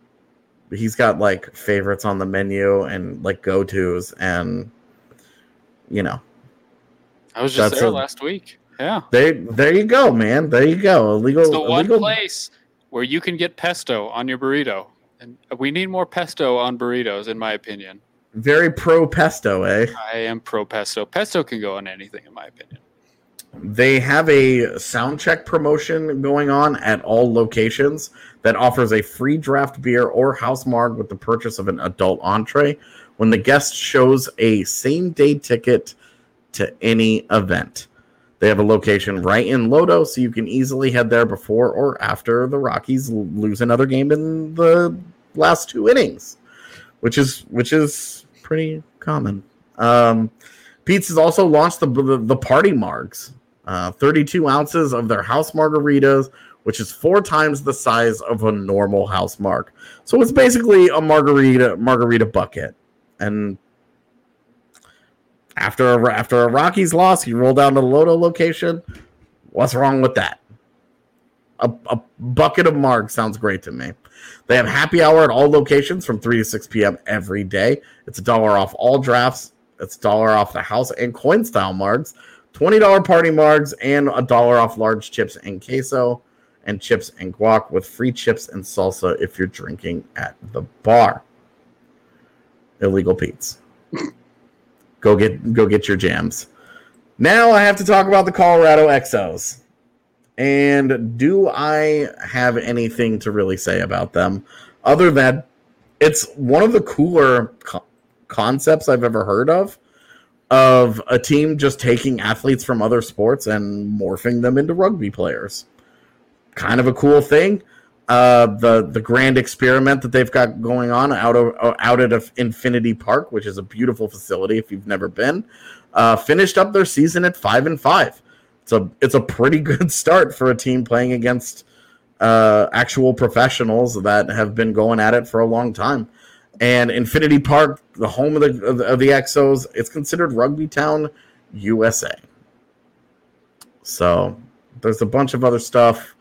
he's got like favorites on the menu and like go tos, and you know, I was just there a- last week. Yeah. they there you go, man. There you go. Illegal, It's the one illegal. place where you can get pesto on your burrito. And we need more pesto on burritos, in my opinion. Very pro pesto, eh? I am pro pesto. Pesto can go on anything, in my opinion. They have a sound check promotion going on at all locations that offers a free draft beer or house marg with the purchase of an adult entree when the guest shows a same day ticket to any event. They have a location right in Lodo, so you can easily head there before or after the Rockies lose another game in the last two innings, which is which is pretty common. Um, Pete's has also launched the the, the party margs, uh, 32 ounces of their house margaritas, which is four times the size of a normal house mark. So it's basically a margarita margarita bucket. And after a, after a Rockies loss, you roll down to the Lodo location. What's wrong with that? A, a bucket of marg sounds great to me. They have happy hour at all locations from 3 to 6 p.m. every day. It's a dollar off all drafts. It's a dollar off the house and coin style margs, $20 party margs, and a dollar off large chips and queso and chips and guac with free chips and salsa if you're drinking at the bar. Illegal Pete's. go get go get your jams. Now I have to talk about the Colorado XOs. And do I have anything to really say about them other than it's one of the cooler co- concepts I've ever heard of of a team just taking athletes from other sports and morphing them into rugby players. Kind of a cool thing. Uh, the the grand experiment that they've got going on out of out at Infinity Park, which is a beautiful facility if you've never been, uh, finished up their season at five and five. It's a it's a pretty good start for a team playing against uh, actual professionals that have been going at it for a long time. And Infinity Park, the home of the of the, of the XOs, it's considered Rugby Town, USA. So there's a bunch of other stuff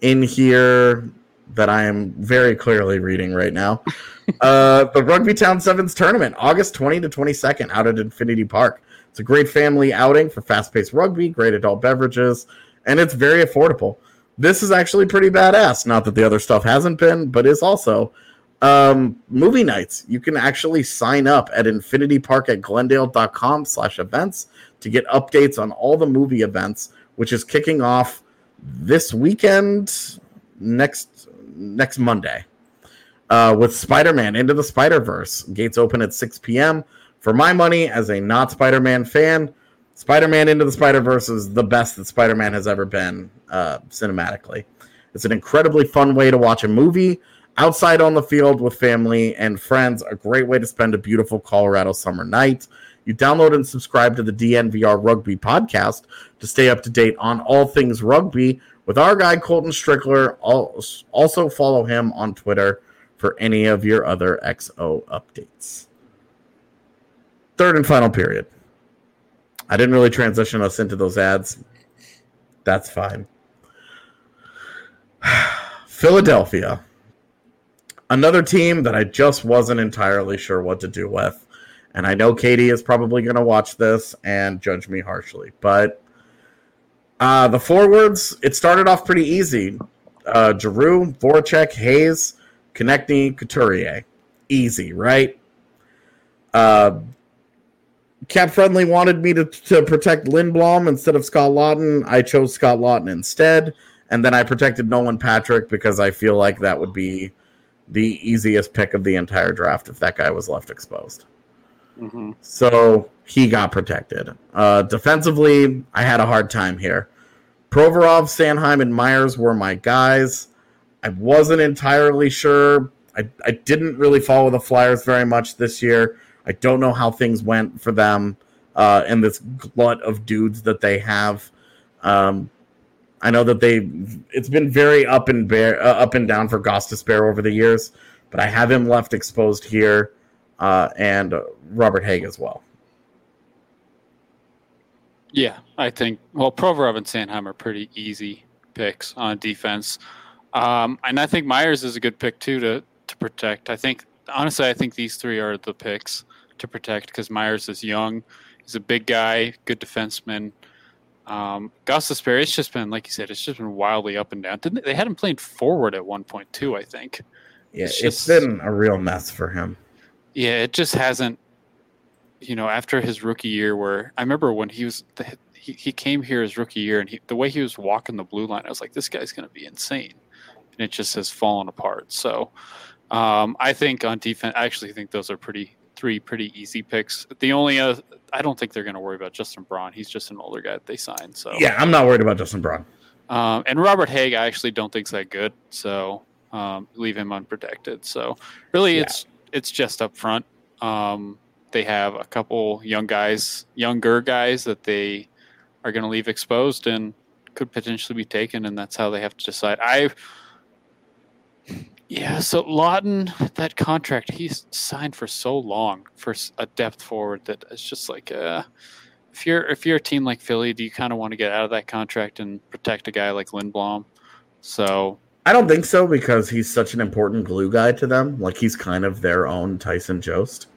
in here that I am very clearly reading right now. uh, the Rugby Town Sevens tournament, August 20 to 22nd, out at Infinity Park. It's a great family outing for fast paced rugby, great adult beverages, and it's very affordable. This is actually pretty badass. Not that the other stuff hasn't been, but is also um, movie nights. You can actually sign up at infinitypark at glendale.com slash events to get updates on all the movie events, which is kicking off this weekend next next Monday. Uh, with Spider-Man Into the Spider-Verse. Gates open at 6 p.m. For my money, as a not Spider-Man fan, Spider-Man Into the Spider-Verse is the best that Spider-Man has ever been uh, cinematically. It's an incredibly fun way to watch a movie outside on the field with family and friends. A great way to spend a beautiful Colorado summer night. You download and subscribe to the DNVR Rugby podcast to stay up to date on all things rugby with our guy Colton Strickler. Also follow him on Twitter for any of your other XO updates. Third and final period. I didn't really transition us into those ads. That's fine. Philadelphia. Another team that I just wasn't entirely sure what to do with. And I know Katie is probably going to watch this and judge me harshly. But uh, the forwards, it started off pretty easy. Uh, Giroux, Voracek, Hayes, Konecny, Couturier. Easy, right? Uh, Cap Friendly wanted me to, to protect Lindblom instead of Scott Laughton. I chose Scott Laughton instead. And then I protected Nolan Patrick because I feel like that would be the easiest pick of the entire draft if that guy was left exposed. Mm-hmm. So he got protected. Uh, defensively, I had a hard time here. Provorov, Sanheim, and Myers were my guys. I wasn't entirely sure. I, I didn't really follow the Flyers very much this year. I don't know how things went for them uh, and this glut of dudes that they have. Um, I know that they it's been very up and bear uh, up and down for Gostisbehere over the years, but I have him left exposed here uh, and Robert Hägg as well. Yeah, I think well Provorov and Sanheim are pretty easy picks on defense. Um, and I think Myers is a good pick too to to protect. I think honestly, I think these three are the picks to protect because Myers is young. He's a big guy, good defenseman. Um, Gostisbehere, it's just been like you said, it's just been wildly up and down. Didn't they, they had him playing forward at one point too? I think. Yeah, it's, it's been a real mess for him. Yeah, it just hasn't. You know, after his rookie year, where I remember when he was the, he, he came here his rookie year, and he, the way he was walking the blue line, I was like, this guy's going to be insane, and it just has fallen apart. So, um, I think on defense, I actually think those are pretty three pretty easy picks. The only uh, I don't think they're going to worry about Justin Braun. He's just an older guy that they signed. So yeah, I'm not worried about Justin Braun. Um, and Robert Hägg, I actually don't think's that good. So um, leave him unprotected. So really, yeah. it's it's just up front. Um, they have a couple young guys, younger guys that they are going to leave exposed and could potentially be taken, and that's how they have to decide. I yeah, so Laughton, that contract he's signed for so long for a depth forward that it's just like, uh, if you're if you're a team like Philly, do you kind of want to get out of that contract and protect a guy like Lindblom? So I don't think so because he's such an important glue guy to them. Like he's kind of their own Tyson Jost,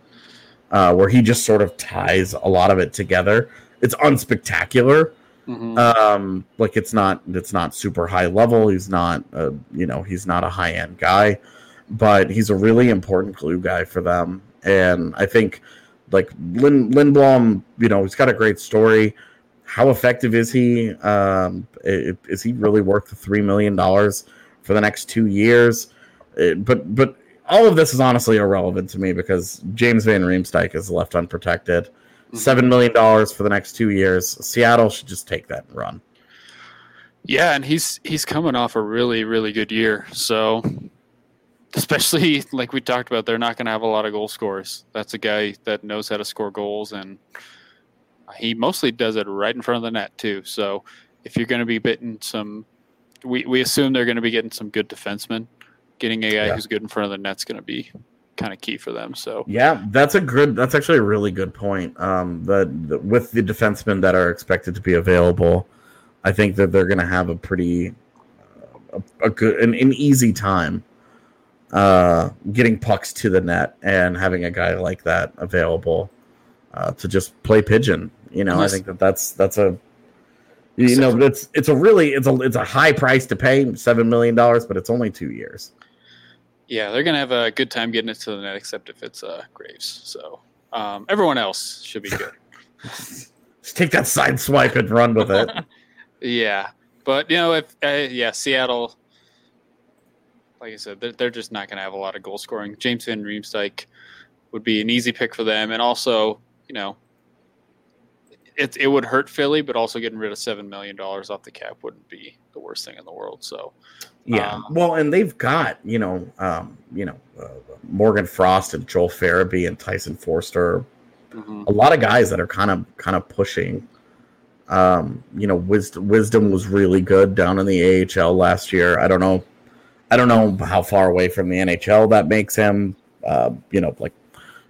uh, where he just sort of ties a lot of it together. It's unspectacular, Mm-hmm. Um, like it's not it's not super high level. He's not a, you know he's not a high end guy, but he's a really important glue guy for them. And I think like Lin, Lindblom, you know, he's got a great story. how effective is he? Um, is he really worth the three million dollars for the next two years? Uh, but but all of this is honestly irrelevant to me because James Van Riemsdyk is left unprotected. Seven million dollars for the next two years. Seattle should just take that and run. Yeah, and he's he's coming off a really really good year. So, especially like we talked about, they're not going to have a lot of goal scorers. That's a guy that knows how to score goals, and he mostly does it right in front of the net too. So, if you're going to be getting some, we we assume they're going to be getting some good defensemen. Getting a guy Yeah. who's good in front of the net's going to be kind of key for them. So, Yeah, that's a good. That's actually a really good point. Um, the, the with the defensemen that are expected to be available, I think that they're going to have a pretty uh, a, a good an, an easy time uh, getting pucks to the net and having a guy like that available uh, to just play pigeon. You know, Unless- I think that that's that's a you know it's it's a really it's a it's a high price to pay seven million dollars, but it's only two years. Yeah, they're going to have a good time getting it to the net, except if it's uh, Graves. So, um, everyone else should be good. Just take that side swipe and run with it. Yeah, but you know, if uh, yeah, Seattle, like I said, they're, they're just not going to have a lot of goal scoring. James Van Riemsdyk would be an easy pick for them, and also, you know, it it would hurt Philly, but also getting rid of seven million dollars off the cap wouldn't be the worst thing in the world. So, Yeah. Um, well, and they've got you know, um, you know, uh, Morgan Frost and Joel Farabee and Tyson Foerster, mhm. a lot of guys that are kind of kind of pushing. Um, you know, wisdom wisdom was really good down in the AHL last year. I don't know, I don't know how far away from the NHL that makes him. Uh, you know, like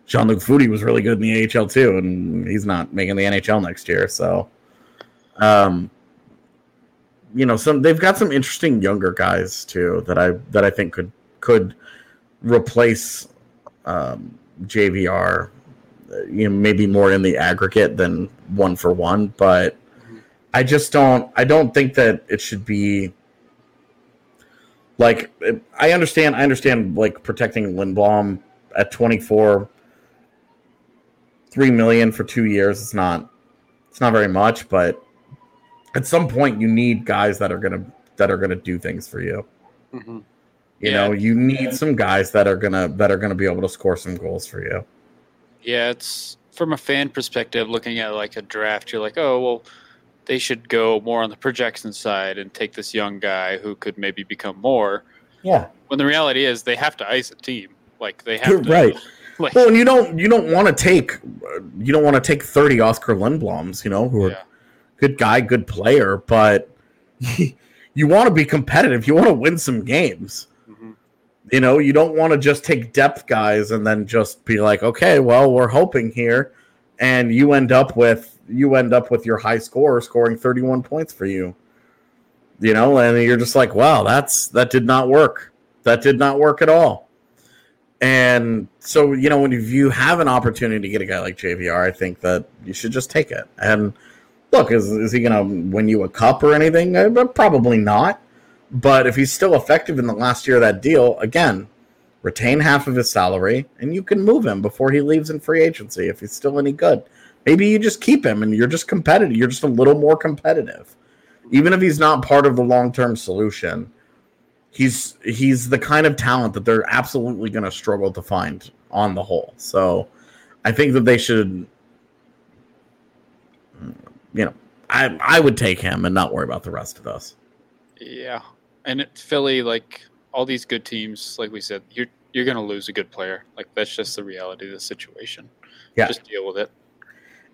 Jean Luc Foudy was really good in the AHL too, and he's not making the NHL next year. So, um, you know, some they've got some interesting younger guys too that I that I think could could replace um, JVR. You know, maybe more in the aggregate than one for one, but I just don't. I don't think that it should be like. I understand. I understand. Like protecting Lindblom at twenty four, three million for two years. It's not. It's not very much, but at some point you need guys that are gonna that are gonna do things for you. Mhm. You Yeah. know, you need some guys that are gonna that are gonna be able to score some goals for you. yeah, it's from a fan perspective, looking at like a draft, you're like, oh well, they should go more on the projection side and take this young guy who could maybe become more. Yeah, When the reality is, they have to ice a team. Like they You're have to, right. Like, Well, and you don't you don't want to take you don't want to take thirty Oscar Lindbloms, you know, who are yeah. good guy, good player, but you want to be competitive. You want to win some games. Mhm. You know, you don't want to just take depth guys and then just be like, okay, well, we're hoping here, and you end up with you end up with your high scorer scoring thirty one points for you. You know, and you're just like, wow, that's that did not work. That did not work at all. And so, you know, when you have an opportunity to get a guy like JVR, I think that you should just take it. And look, is, is he going to win you a cup or anything? Uh, Probably not. But if he's still effective in the last year of that deal, again, retain half of his salary and you can move him before he leaves in free agency if he's still any good. Maybe you just keep him and you're just competitive. You're just a little more competitive. Even if he's not part of the long term solution, he's he's the kind of talent that they're absolutely going to struggle to find on the whole. So I think that they should, mm, you know, I I would take him and not worry about the rest of us. Yeah, and it, Philly, like all these good teams, like we said, you're you're gonna lose a good player. Like that's just the reality of the situation. Yeah. just deal with it.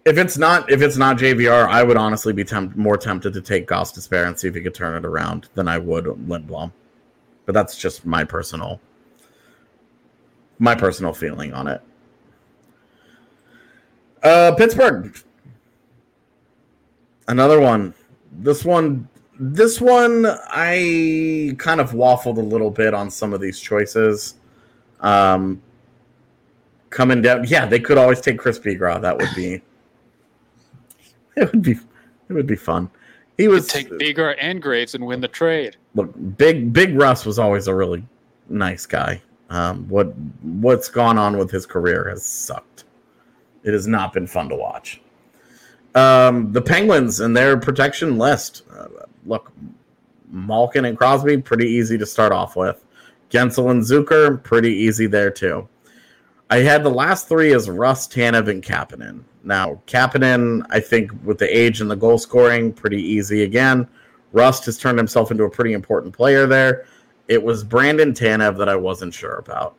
If it's not if it's not JVR, I would honestly be temp- more tempted to take Gostisbehere and see if he could turn it around than I would Lindblom. But that's just my personal my personal feeling on it. Uh Pittsburgh. Another one. This one this one I kind of waffled a little bit on some of these choices. Um coming down yeah, they could always take Chris Bigras. That would be it would be it would be fun. He was take Begar and Graves and win the trade. look big big russ was always a really nice guy um what what's gone on with his career has sucked it has not been fun to watch Um, the Penguins and their protection list. Uh, look, Malkin and Crosby, pretty easy to start off with. Guentzel and Zucker, pretty easy there too. I had the last three as Rust, Tanev, and Kapanen. Now, Kapanen, I think with the age and the goal scoring, pretty easy again. Rust has turned himself into a pretty important player there. It was Brandon Tanev that I wasn't sure about.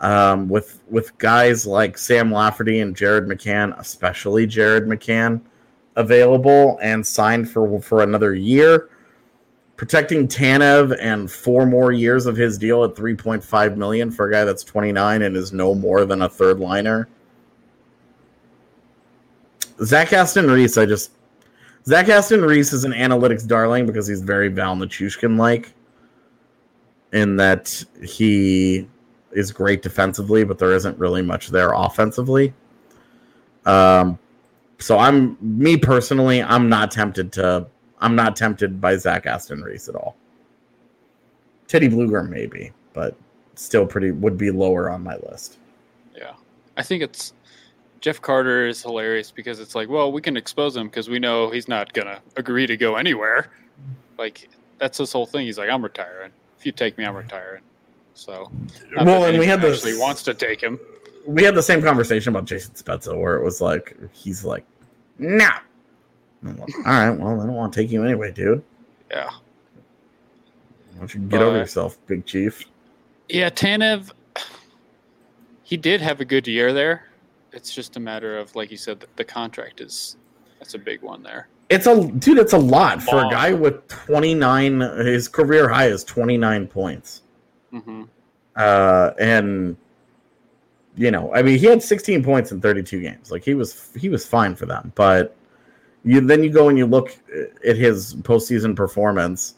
Um, with with guys like Sam Lafferty and Jared McCann, especially Jared McCann, available and signed for for another year, protecting Tanev and four more years of his deal at 3.5 million for a guy that's 29 and is no more than a third liner. Zach Aston Reese, I just Zach Aston Reese is an analytics darling because he's very Val Nichushkin like in that he is great defensively, but there isn't really much there offensively. Um, so I'm me personally, I'm not tempted to. I'm not tempted by Zach Aston Reese at all. Teddy Blueger maybe, but still pretty would be lower on my list. Yeah, I think it's Jeff Carter is hilarious because it's like, well, we can expose him because we know he's not gonna agree to go anywhere. Like that's this whole thing. He's like, I'm retiring. If you take me, I'm retiring. So, well, and we had this. Actually, wants to take him. We had the same conversation about Jason Spezza, where it was like, he's like, no. Nah. Like, All right, well, I don't want to take you anyway, dude. Yeah. Why don't you get over yourself, Big Chief? Yeah, Tanev. He did have a good year there. It's just a matter of, like you said, the, the contract is that's a big one there. It's a dude. It's a lot for a guy with twenty nine. His career high is twenty nine points. Mm-hmm. Uh, and you know, I mean, he had 16 points in 32 games. Like he was, he was fine for them. But you then you go and you look at his postseason performance.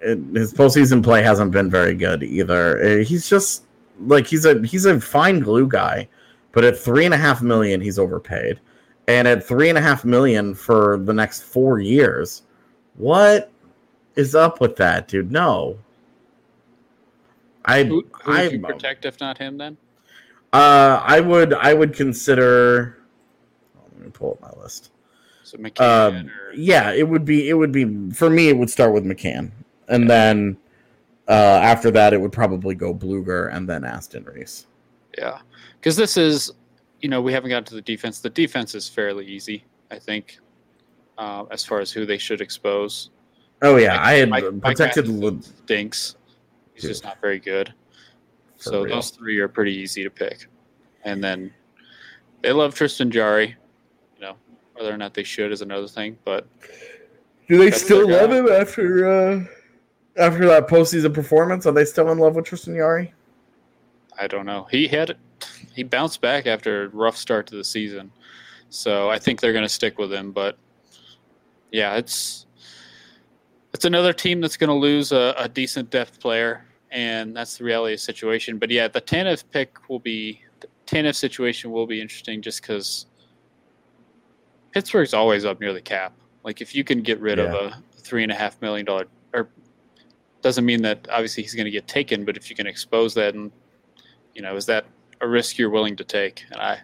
It, his postseason play hasn't been very good either. Uh, he's just like he's a he's a fine glue guy, but at three and a half million, he's overpaid, and at three and a half million for the next four years, what is up with that, dude? No, I who, who I would you protect if not him then? Uh, I would I would consider. Oh, let me pull up my list. So McCann. Uh, or... Yeah, it would be it would be for me. It would start with McCann, and then uh, after that, it would probably go Blueger and then Aston Reese. Yeah, because this is, you know, we haven't gotten to the defense. The defense is fairly easy, I think, uh, as far as who they should expose. Oh yeah, Mike, I had Mike, protected. Mike stinks. He's just not very good. For so real. those three are pretty easy to pick. And then they love Tristan Jarry. You know, whether or not they should is another thing. But do they still love him after uh, after that postseason performance? Are they still in love with Tristan Jarry? I don't know. He had he bounced back after a rough start to the season, so I think they're going to stick with him. But yeah, it's it's another team that's going to lose a, a decent depth player and that's the reality of the situation. But yeah, the Tanev pick will be the Tanev situation will be interesting just because Pittsburgh's always up near the cap. Like if you can get rid yeah. of a three and a half million dollar, or doesn't mean that obviously he's going to get taken, but if you can expose that, and you know, is that a risk you're willing to take? And I,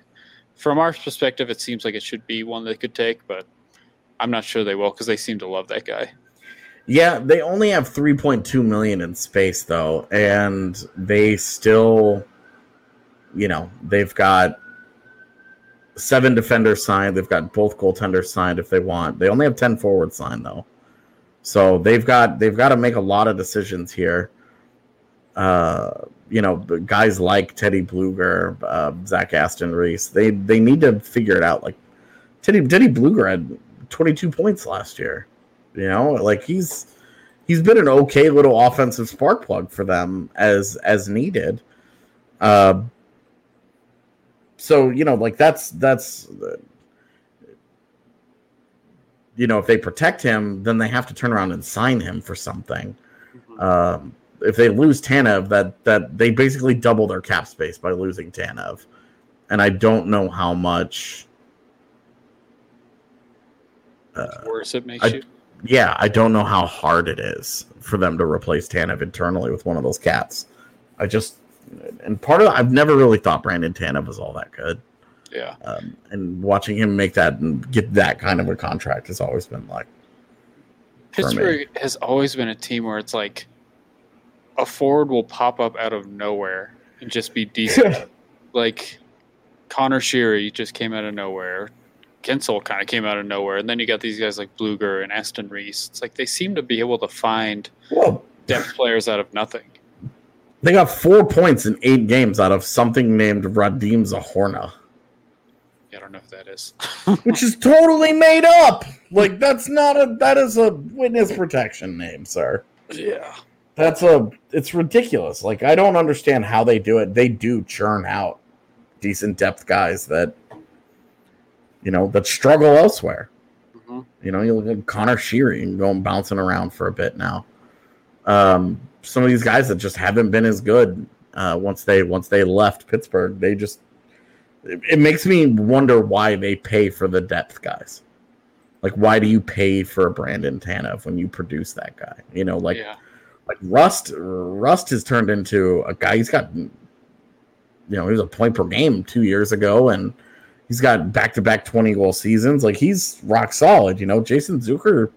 from our perspective, it seems like it should be one they could take, but I'm not sure they will because they seem to love that guy. Yeah, they only have 3.2 million in space though, and they still you know, they've got seven defenders signed, they've got both goaltenders signed if they want. They only have 10 forwards signed though. So they've got they've got to make a lot of decisions here. Uh, you know, guys like Teddy Blueger, uh, Zach Aston Reese, they they need to figure it out. Like Teddy Teddy Blueger had 22 points last year. You know, like he's he's been an okay little offensive spark plug for them as as needed. Uh, so you know, like that's that's you know, if they protect him, then they have to turn around and sign him for something. Mm-hmm. Um, if they lose Tanev, that that they basically double their cap space by losing Tanev, and I don't know how much. Uh, worse it makes I, you yeah, I don't know how hard it is for them to replace Tanev internally with one of those cats. I just and part of I've never really thought Brandon Tanev was all that good. Yeah. Um, and watching him make that and get that kind of a contract has always been like. Pittsburgh has always been a team where it's like a forward will pop up out of nowhere and just be decent. like Conor Sheary just came out of nowhere. Guentzel kind of came out of nowhere, and then you got these guys like Blueger and Aston Reese. It's like they seem to be able to find well, depth players out of nothing. they got four points in eight games out of something named Radim Zohorna. I don't know who that is. which is totally made up. Like that's not a that is a witness protection name, sir. yeah. That's a it's ridiculous. Like I don't understand how they do it. They do churn out decent depth guys that you know that struggle elsewhere. hmm You know, you look at Conor Sheary and going bouncing around for a bit now. Um, some of these guys that just haven't been as good uh, once they once they left Pittsburgh, they just it, it makes me wonder why they pay for the depth guys. Like, why do you pay for a Brandon Tanev when you produce that guy? You know, like yeah. Like Rust Rust has turned into a guy he's got you know, he was a point per game two years ago and he's got back to back 20 goal seasons. Like he's rock solid, you know. Jason Zucker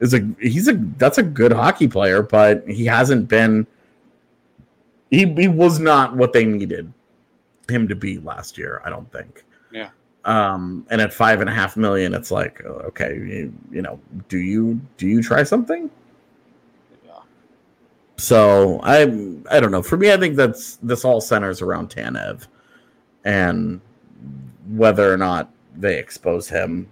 is a he's a that's a good hockey player, but he hasn't been he he was not what they needed him to be last year, I don't think. Yeah. Um, and at five and a half million, it's like, okay, you, you know, do you do you try something? So I I don't know. For me, I think that's this all centers around Tanev and whether or not they expose him.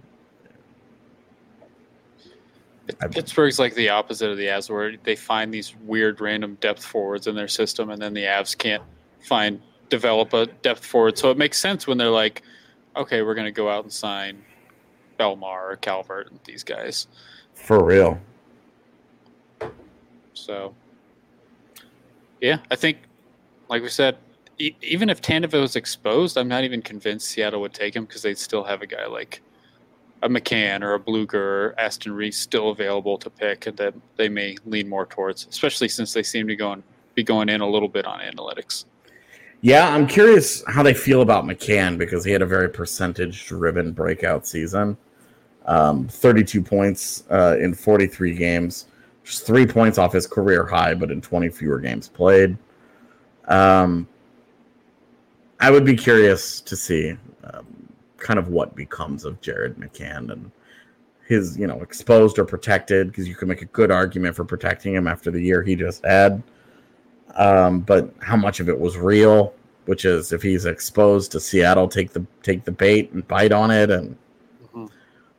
Pittsburgh's like the opposite of the Avs, where they find these weird random depth forwards in their system, and then the Avs can't find develop a depth forward. So it makes sense when they're like, okay, we're going to go out and sign Bellemare or Calvert and these guys. For real. So yeah, I think, like we said, e- even if Tanev was exposed, I'm not even convinced Seattle would take him because they'd still have a guy like a McCann or a Blueger or Aston Reese still available to pick, and that they may lean more towards, especially since they seem to go and be going in a little bit on analytics. Yeah, I'm curious how they feel about McCann because he had a very percentage driven breakout season. Um, 32 points uh, in 43 games, just three points off his career high, but in 20 fewer games played. Um, I would be curious to see um, kind of what becomes of Jared McCann and his, you know, exposed or protected because you can make a good argument for protecting him after the year he just had um, but how much of it was real? Which is if he's exposed to Seattle, take the take the bait and bite on it, and Mhm.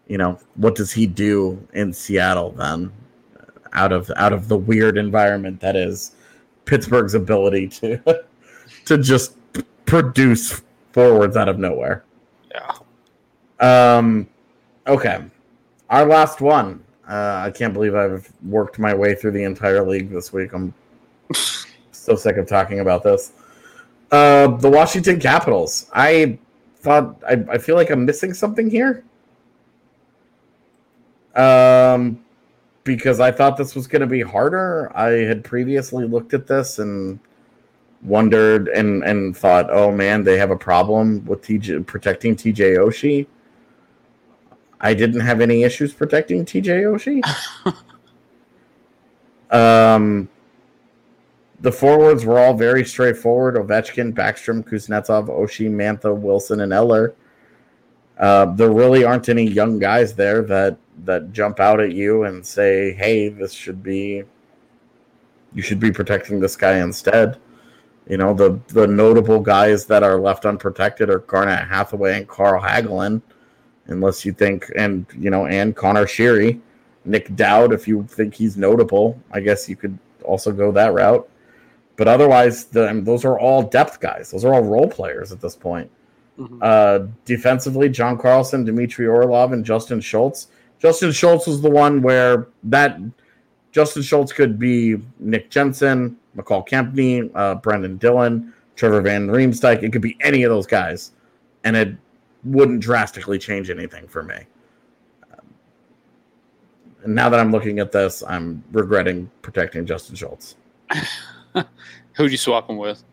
you know what does he do in Seattle then? Out of out of the weird environment that is Pittsburgh's ability to to just produce forwards out of nowhere. Yeah. Um, okay, our last one. Uh, I can't believe I've worked my way through the entire league this week. I'm so sick of talking about this. Uh, the Washington Capitals. I thought I, I feel like I'm missing something here. Um, because I thought this was going to be harder. I had previously looked at this and wondered and and thought, oh man, they have a problem with TJ protecting TJ Oshie. I didn't have any issues protecting TJ Oshie. um, the forwards were all very straightforward: Ovechkin, Backstrom, Kuznetsov, Oshie, Mantha, Wilson, and Eller. Uh, there really aren't any young guys there that that jump out at you and say, "Hey, this should be." You should be protecting this guy instead. You know, the the notable guys that are left unprotected are Garnet Hathaway and Carl Hagelin, unless you think, and you know, and Conor Sheary, Nick Dowd. If you think he's notable, I guess you could also go that route. But otherwise, the, I mean, those are all depth guys. Those are all role players at this point. Mhm. Uh, defensively, John Carlson, Dmitry Orlov, and Justin Schultz. Justin Schultz was the one where that Justin Schultz could be Nick Jensen, Michal Kempny, uh, Brendan Dillon, Trevor Van Riemsdyk. It could be any of those guys, and it wouldn't drastically change anything for me. And now that I'm looking at this, I'm regretting protecting Justin Schultz. Who'd you swap him with?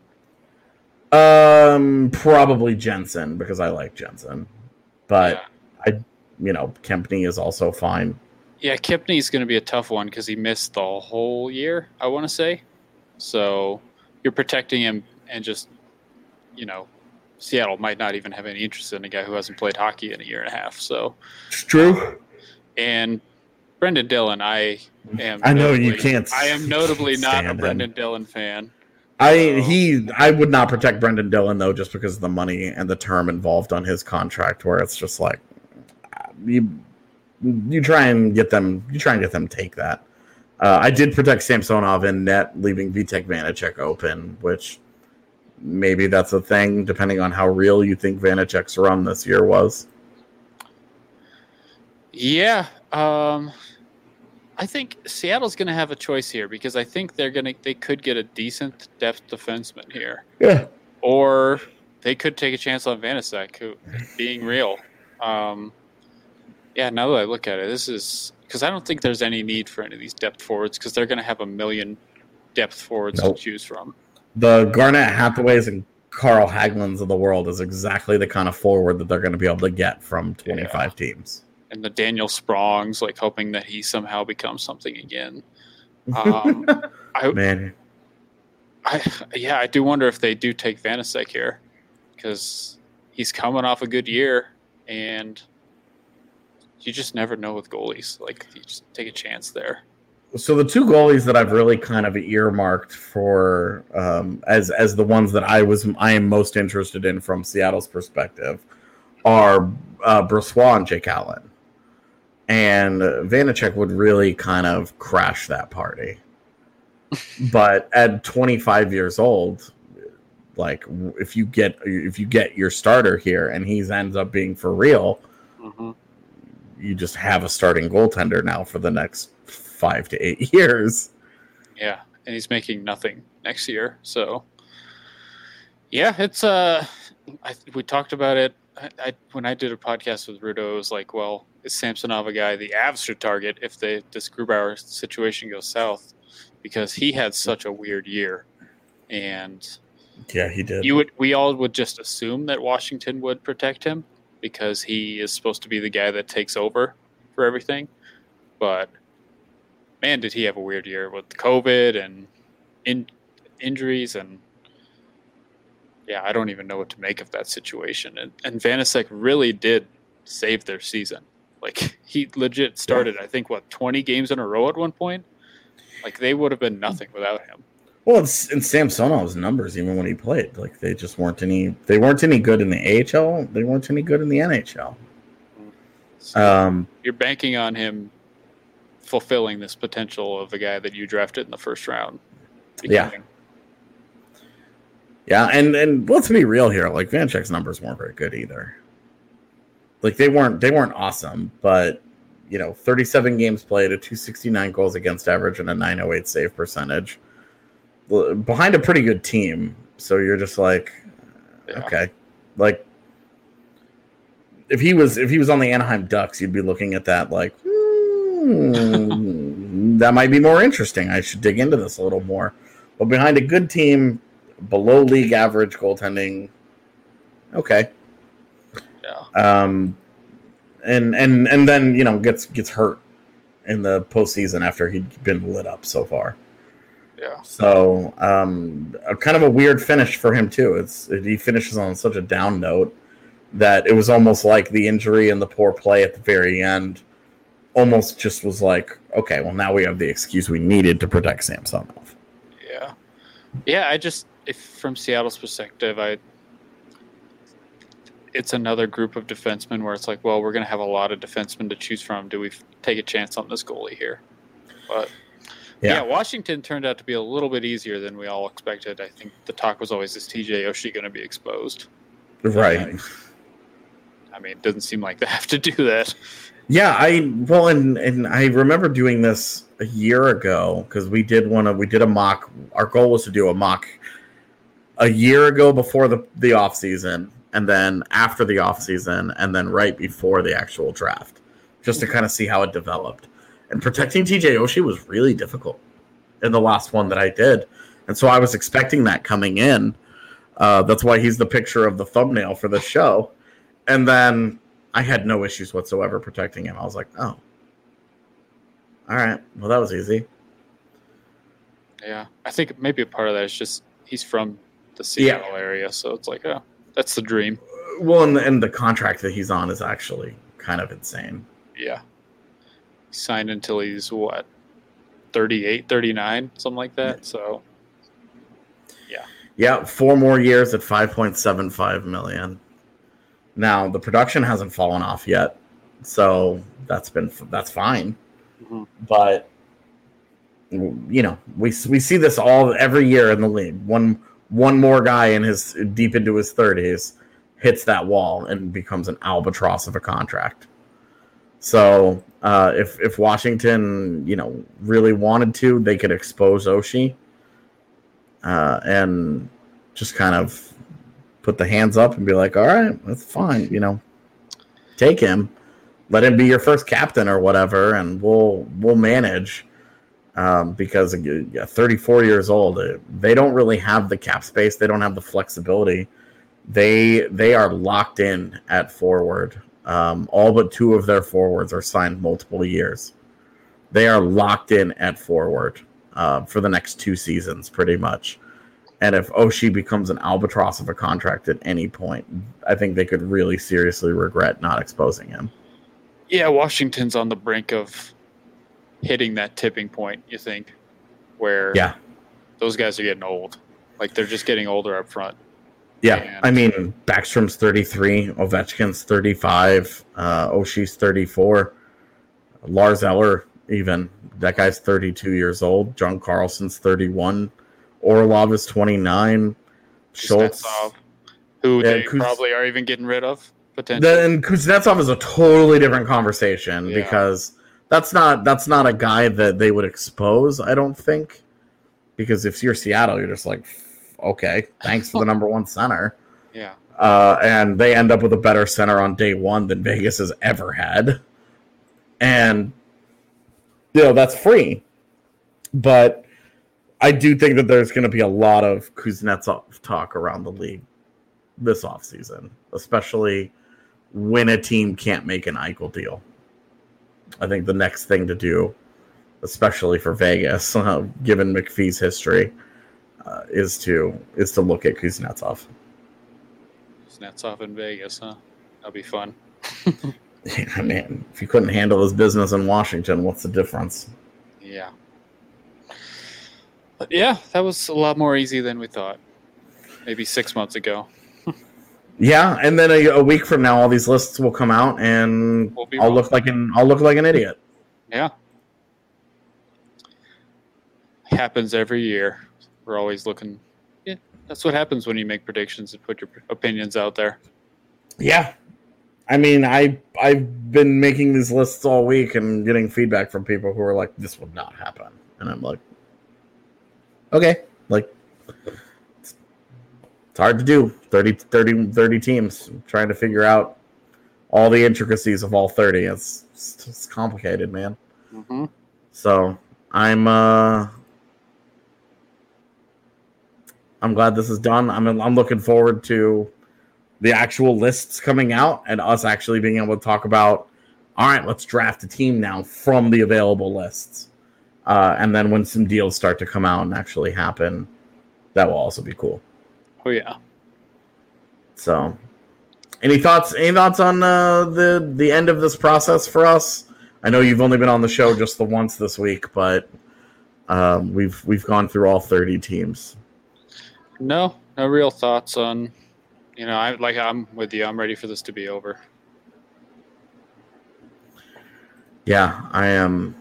Um, probably Jensen because I like Jensen, but yeah. I, you know, Kempny is also fine. Yeah, Kempny's going to be a tough one because he missed the whole year. I want to say, so you're protecting him, and just you know, Seattle might not even have any interest in a guy who hasn't played hockey in a year and a half. So, It's true. and Brendan Dillon, I am. I know you can't I am notably not stand a him. Brendan Dillon fan. I he I would not protect Brendan Dillon though, just because of the money and the term involved on his contract, where it's just like you you try and get them you try and get them take that. Uh, I did protect Samsonov in net, leaving Vitek Vanecek open, which maybe that's a thing, depending on how real you think Vanecek's run this year was. Yeah, um, I think Seattle's going to have a choice here because I think they're going to they could get a decent depth defenseman here. Yeah. or they could take a chance on Vanecek, who being real. Um, yeah, now that I look at it, this is because I don't think there's any need for any of these depth forwards because they're going to have a million depth forwards Nope. to choose from. The Garnet Hathaways and Carl Hagelins of the world is exactly the kind of forward that they're going to be able to get from 25 teams. And the Daniel Sprongs, like hoping that he somehow becomes something again. Um, I, Man, I, yeah, I do wonder if they do take Vanecek here because he's coming off a good year, and you just never know with goalies. Like you just take a chance there. So the two goalies that I've really kind of earmarked for um, as as the ones that I was I am most interested in from Seattle's perspective are uh, Brossoit and Jake Allen, and Vanecek would really kind of crash that party. but at 25 years old, like if you get if you get your starter here and he ends up being for real, hmm you just have a starting goaltender now for the next five to eight years. Yeah, and he's making nothing next year. So, yeah, it's uh, I, we talked about it. I, I when I did a podcast with Rudo, it was like, well, is Samsonov a guy the Avs should target if they this Grubauer situation goes south, because he had such a weird year, and Yeah, he did. you would we all would just assume that Washington would protect him because he is supposed to be the guy that takes over for everything. But man, did he have a weird year with COVID and in, injuries and yeah, I don't even know what to make of that situation. And and Vanecek really did save their season. Like he legit started, I think, what twenty games in a row at one point. Like they would have been nothing without him. Well, it's in Samsonov's numbers, even when he played, like they just weren't any. They weren't any good in the AHL. They weren't any good in the NHL. So, Um, you're banking on him fulfilling this potential of a guy that you drafted in the first round. Yeah. yeah, and and let's be real here. Like Vanecek's numbers weren't very good either. Like they weren't they weren't awesome, but you know, 37 games played, a 269 goals against average, and a 908 save percentage. Behind a pretty good team, so you're just like, Yeah. okay, like if he was if he was on the Anaheim Ducks, you'd be looking at that like, hmm, that might be more interesting. I should dig into this a little more. But behind a good team, below league average goaltending, okay. Yeah. Um, and and and then you know gets gets hurt in the postseason after he'd been lit up so far. Yeah. So, um, a kind of a weird finish for him too. It's he finishes on such a down note that it was almost like the injury and the poor play at the very end almost just was like, okay, well now we have the excuse we needed to protect Samsonov. Yeah. Yeah, I just if from Seattle's perspective, I it's another group of defensemen where it's like, well, we're going to have a lot of defensemen to choose from. Do we f- take a chance on this goalie here? But yeah. Yeah. Washington turned out to be a little bit easier than we all expected. I think the talk was always is TJ Oshie going to be exposed? Right. I mean, it doesn't seem like they have to do that. Yeah, I well, and and I remember doing this a year ago because we did one of we did a mock. Our goal was to do a mock a year ago before the the off season, and then after the off season, and then right before the actual draft, just to kind of see how it developed. And protecting TJ Oshie was really difficult in the last one that I did, and so I was expecting that coming in. Uh, that's why he's the picture of the thumbnail for the show. And then I had no issues whatsoever protecting him. I was like, oh, all right. Well, that was easy. Yeah, I think maybe a part of that is just he's from the Seattle area, so it's like, oh, that's the dream. Well, and the, and the contract that he's on is actually kind of insane. Yeah. Signed until he's what, 38, 39, something like that. So, Yeah, yeah four more years at 5.75 million. Now, the production hasn't fallen off yet. So, that's been that's fine. Mhm. But you know, we we see this all every year in the league. One one more guy in his deep into his 30s hits that wall and becomes an albatross of a contract. So, uh, if if Washington, you know, really wanted to, they could expose Oshie uh, and just kind of put the hands up and be like, "All right, that's fine," you know, take him, let him be your first captain or whatever, and we'll we'll manage. Um, because yeah, 34 years old, uh, they don't really have the cap space. They don't have the flexibility. They they are locked in at forward. Um, all but two of their forwards are signed multiple years. They are locked in at forward uh, for the next two seasons, pretty much. And if Oshie becomes an albatross of a contract at any point, I think they could really seriously regret not exposing him. yeah, Washington's on the brink of hitting that tipping point, you think, where Yeah. those guys are getting old. Like they're just getting older up front. Yeah, And- I mean Backstrom's 33, Ovechkin's 35, uh, Oshie's 34, Lars Eller even that guy's 32 years old. John Carlson's 31, Orlov is 29, Schultz. Kuznetsov, who Yeah, they Kuz- probably are even getting rid of potentially. Then Kuznetsov is a totally different conversation Yeah. because that's not that's not a guy that they would expose. I don't think because if you're Seattle, you're just like, okay, thanks for the number one center. yeah, uh, and they end up with a better center on day one than Vegas has ever had. And you know that's free, but I do think that there's going to be a lot of Kuznetsov talk around the league this offseason, especially when a team can't make an Eichel deal. I think the next thing to do, especially for Vegas, uh, given McPhee's history, uh, is to is to look at Kuznetsov. Kuznetsov in Vegas, huh? That'll be fun. Yeah, man, if you couldn't handle his business in Washington, what's the difference? Yeah. But yeah, that was a lot more easy than we thought. Maybe six months ago. Yeah, and then a, a week from now, all these lists will come out, and We'll I'll wrong. look like an I'll look like an idiot. Yeah. Happens every year. We're always looking. Yeah, that's what happens when you make predictions and put your opinions out there. Yeah, I mean, I I've been making these lists all week and getting feedback from people who are like, "This will not happen," and I'm like, "Okay, like." It's it's hard to do 30, 30, 30 teams trying to figure out all the intricacies of all 30 it's, it's, it's complicated man Mm-hmm. So I'm uh I'm glad this is done. I'm I'm looking forward to the actual lists coming out and us actually being able to talk about all right, let's draft a team now from the available lists. Uh, and then when some deals start to come out and actually happen, that will also be cool. Oh yeah. So, any thoughts? Any thoughts on uh, the the end of this process for us? I know you've only been on the show just the once this week, but um, we've we've gone through all thirty teams. No, no real thoughts on. You know, I like. I'm with you. I'm ready for this to be over. Yeah, I am.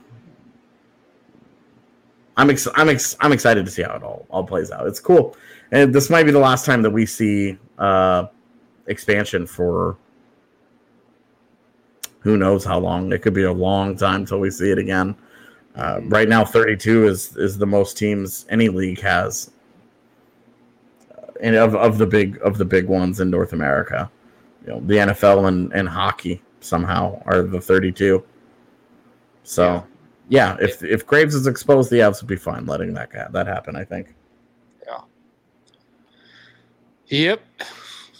I'm ex- I'm ex- I'm excited to see how it all all plays out. It's cool, and this might be the last time that we see uh, expansion for who knows how long. It could be a long time till we see it again. Uh, right now, 32 is is the most teams any league has, and of, of the big of the big ones in North America. You know, the NFL and, and hockey somehow are the 32. So, yeah, if if Graves is exposed, the Avs would be fine letting that guy, that happen. I think. Yeah. Yep.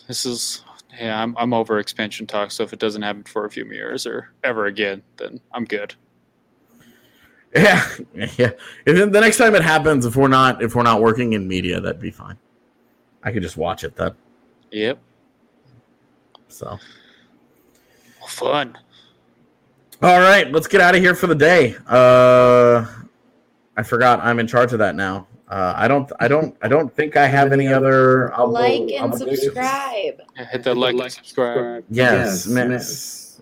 This is yeah. I'm I'm over expansion talk. So if it doesn't happen for a few years or ever again, then I'm good. Yeah, yeah. If the next time it happens, if we're not if we're not working in media, that'd be fine. I could just watch it then. Yep. So, Well, fun. all right, let's get out of here for the day. Uh, I forgot I'm in charge of that now. Uh, I don't, I don't, I don't think I have any other obli- Like and obligations. subscribe. Yeah, hit that like, and subscribe. Yes, Yes, miss.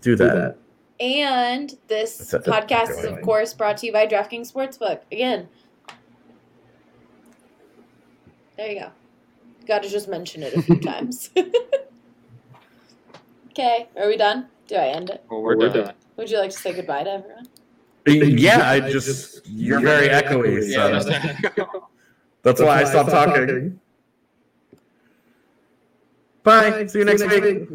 Do that. And this podcast is, of course, brought to you by DraftKings Sportsbook. Again, there you go. Got to just mention it a few times. okay, are we done? Do I end it? Well, we're, We're done. done. Would you like to say goodbye to everyone? Yeah, I just you're very echoey. Yeah, So that's- that's why I stopped talking. Bye. See you next week.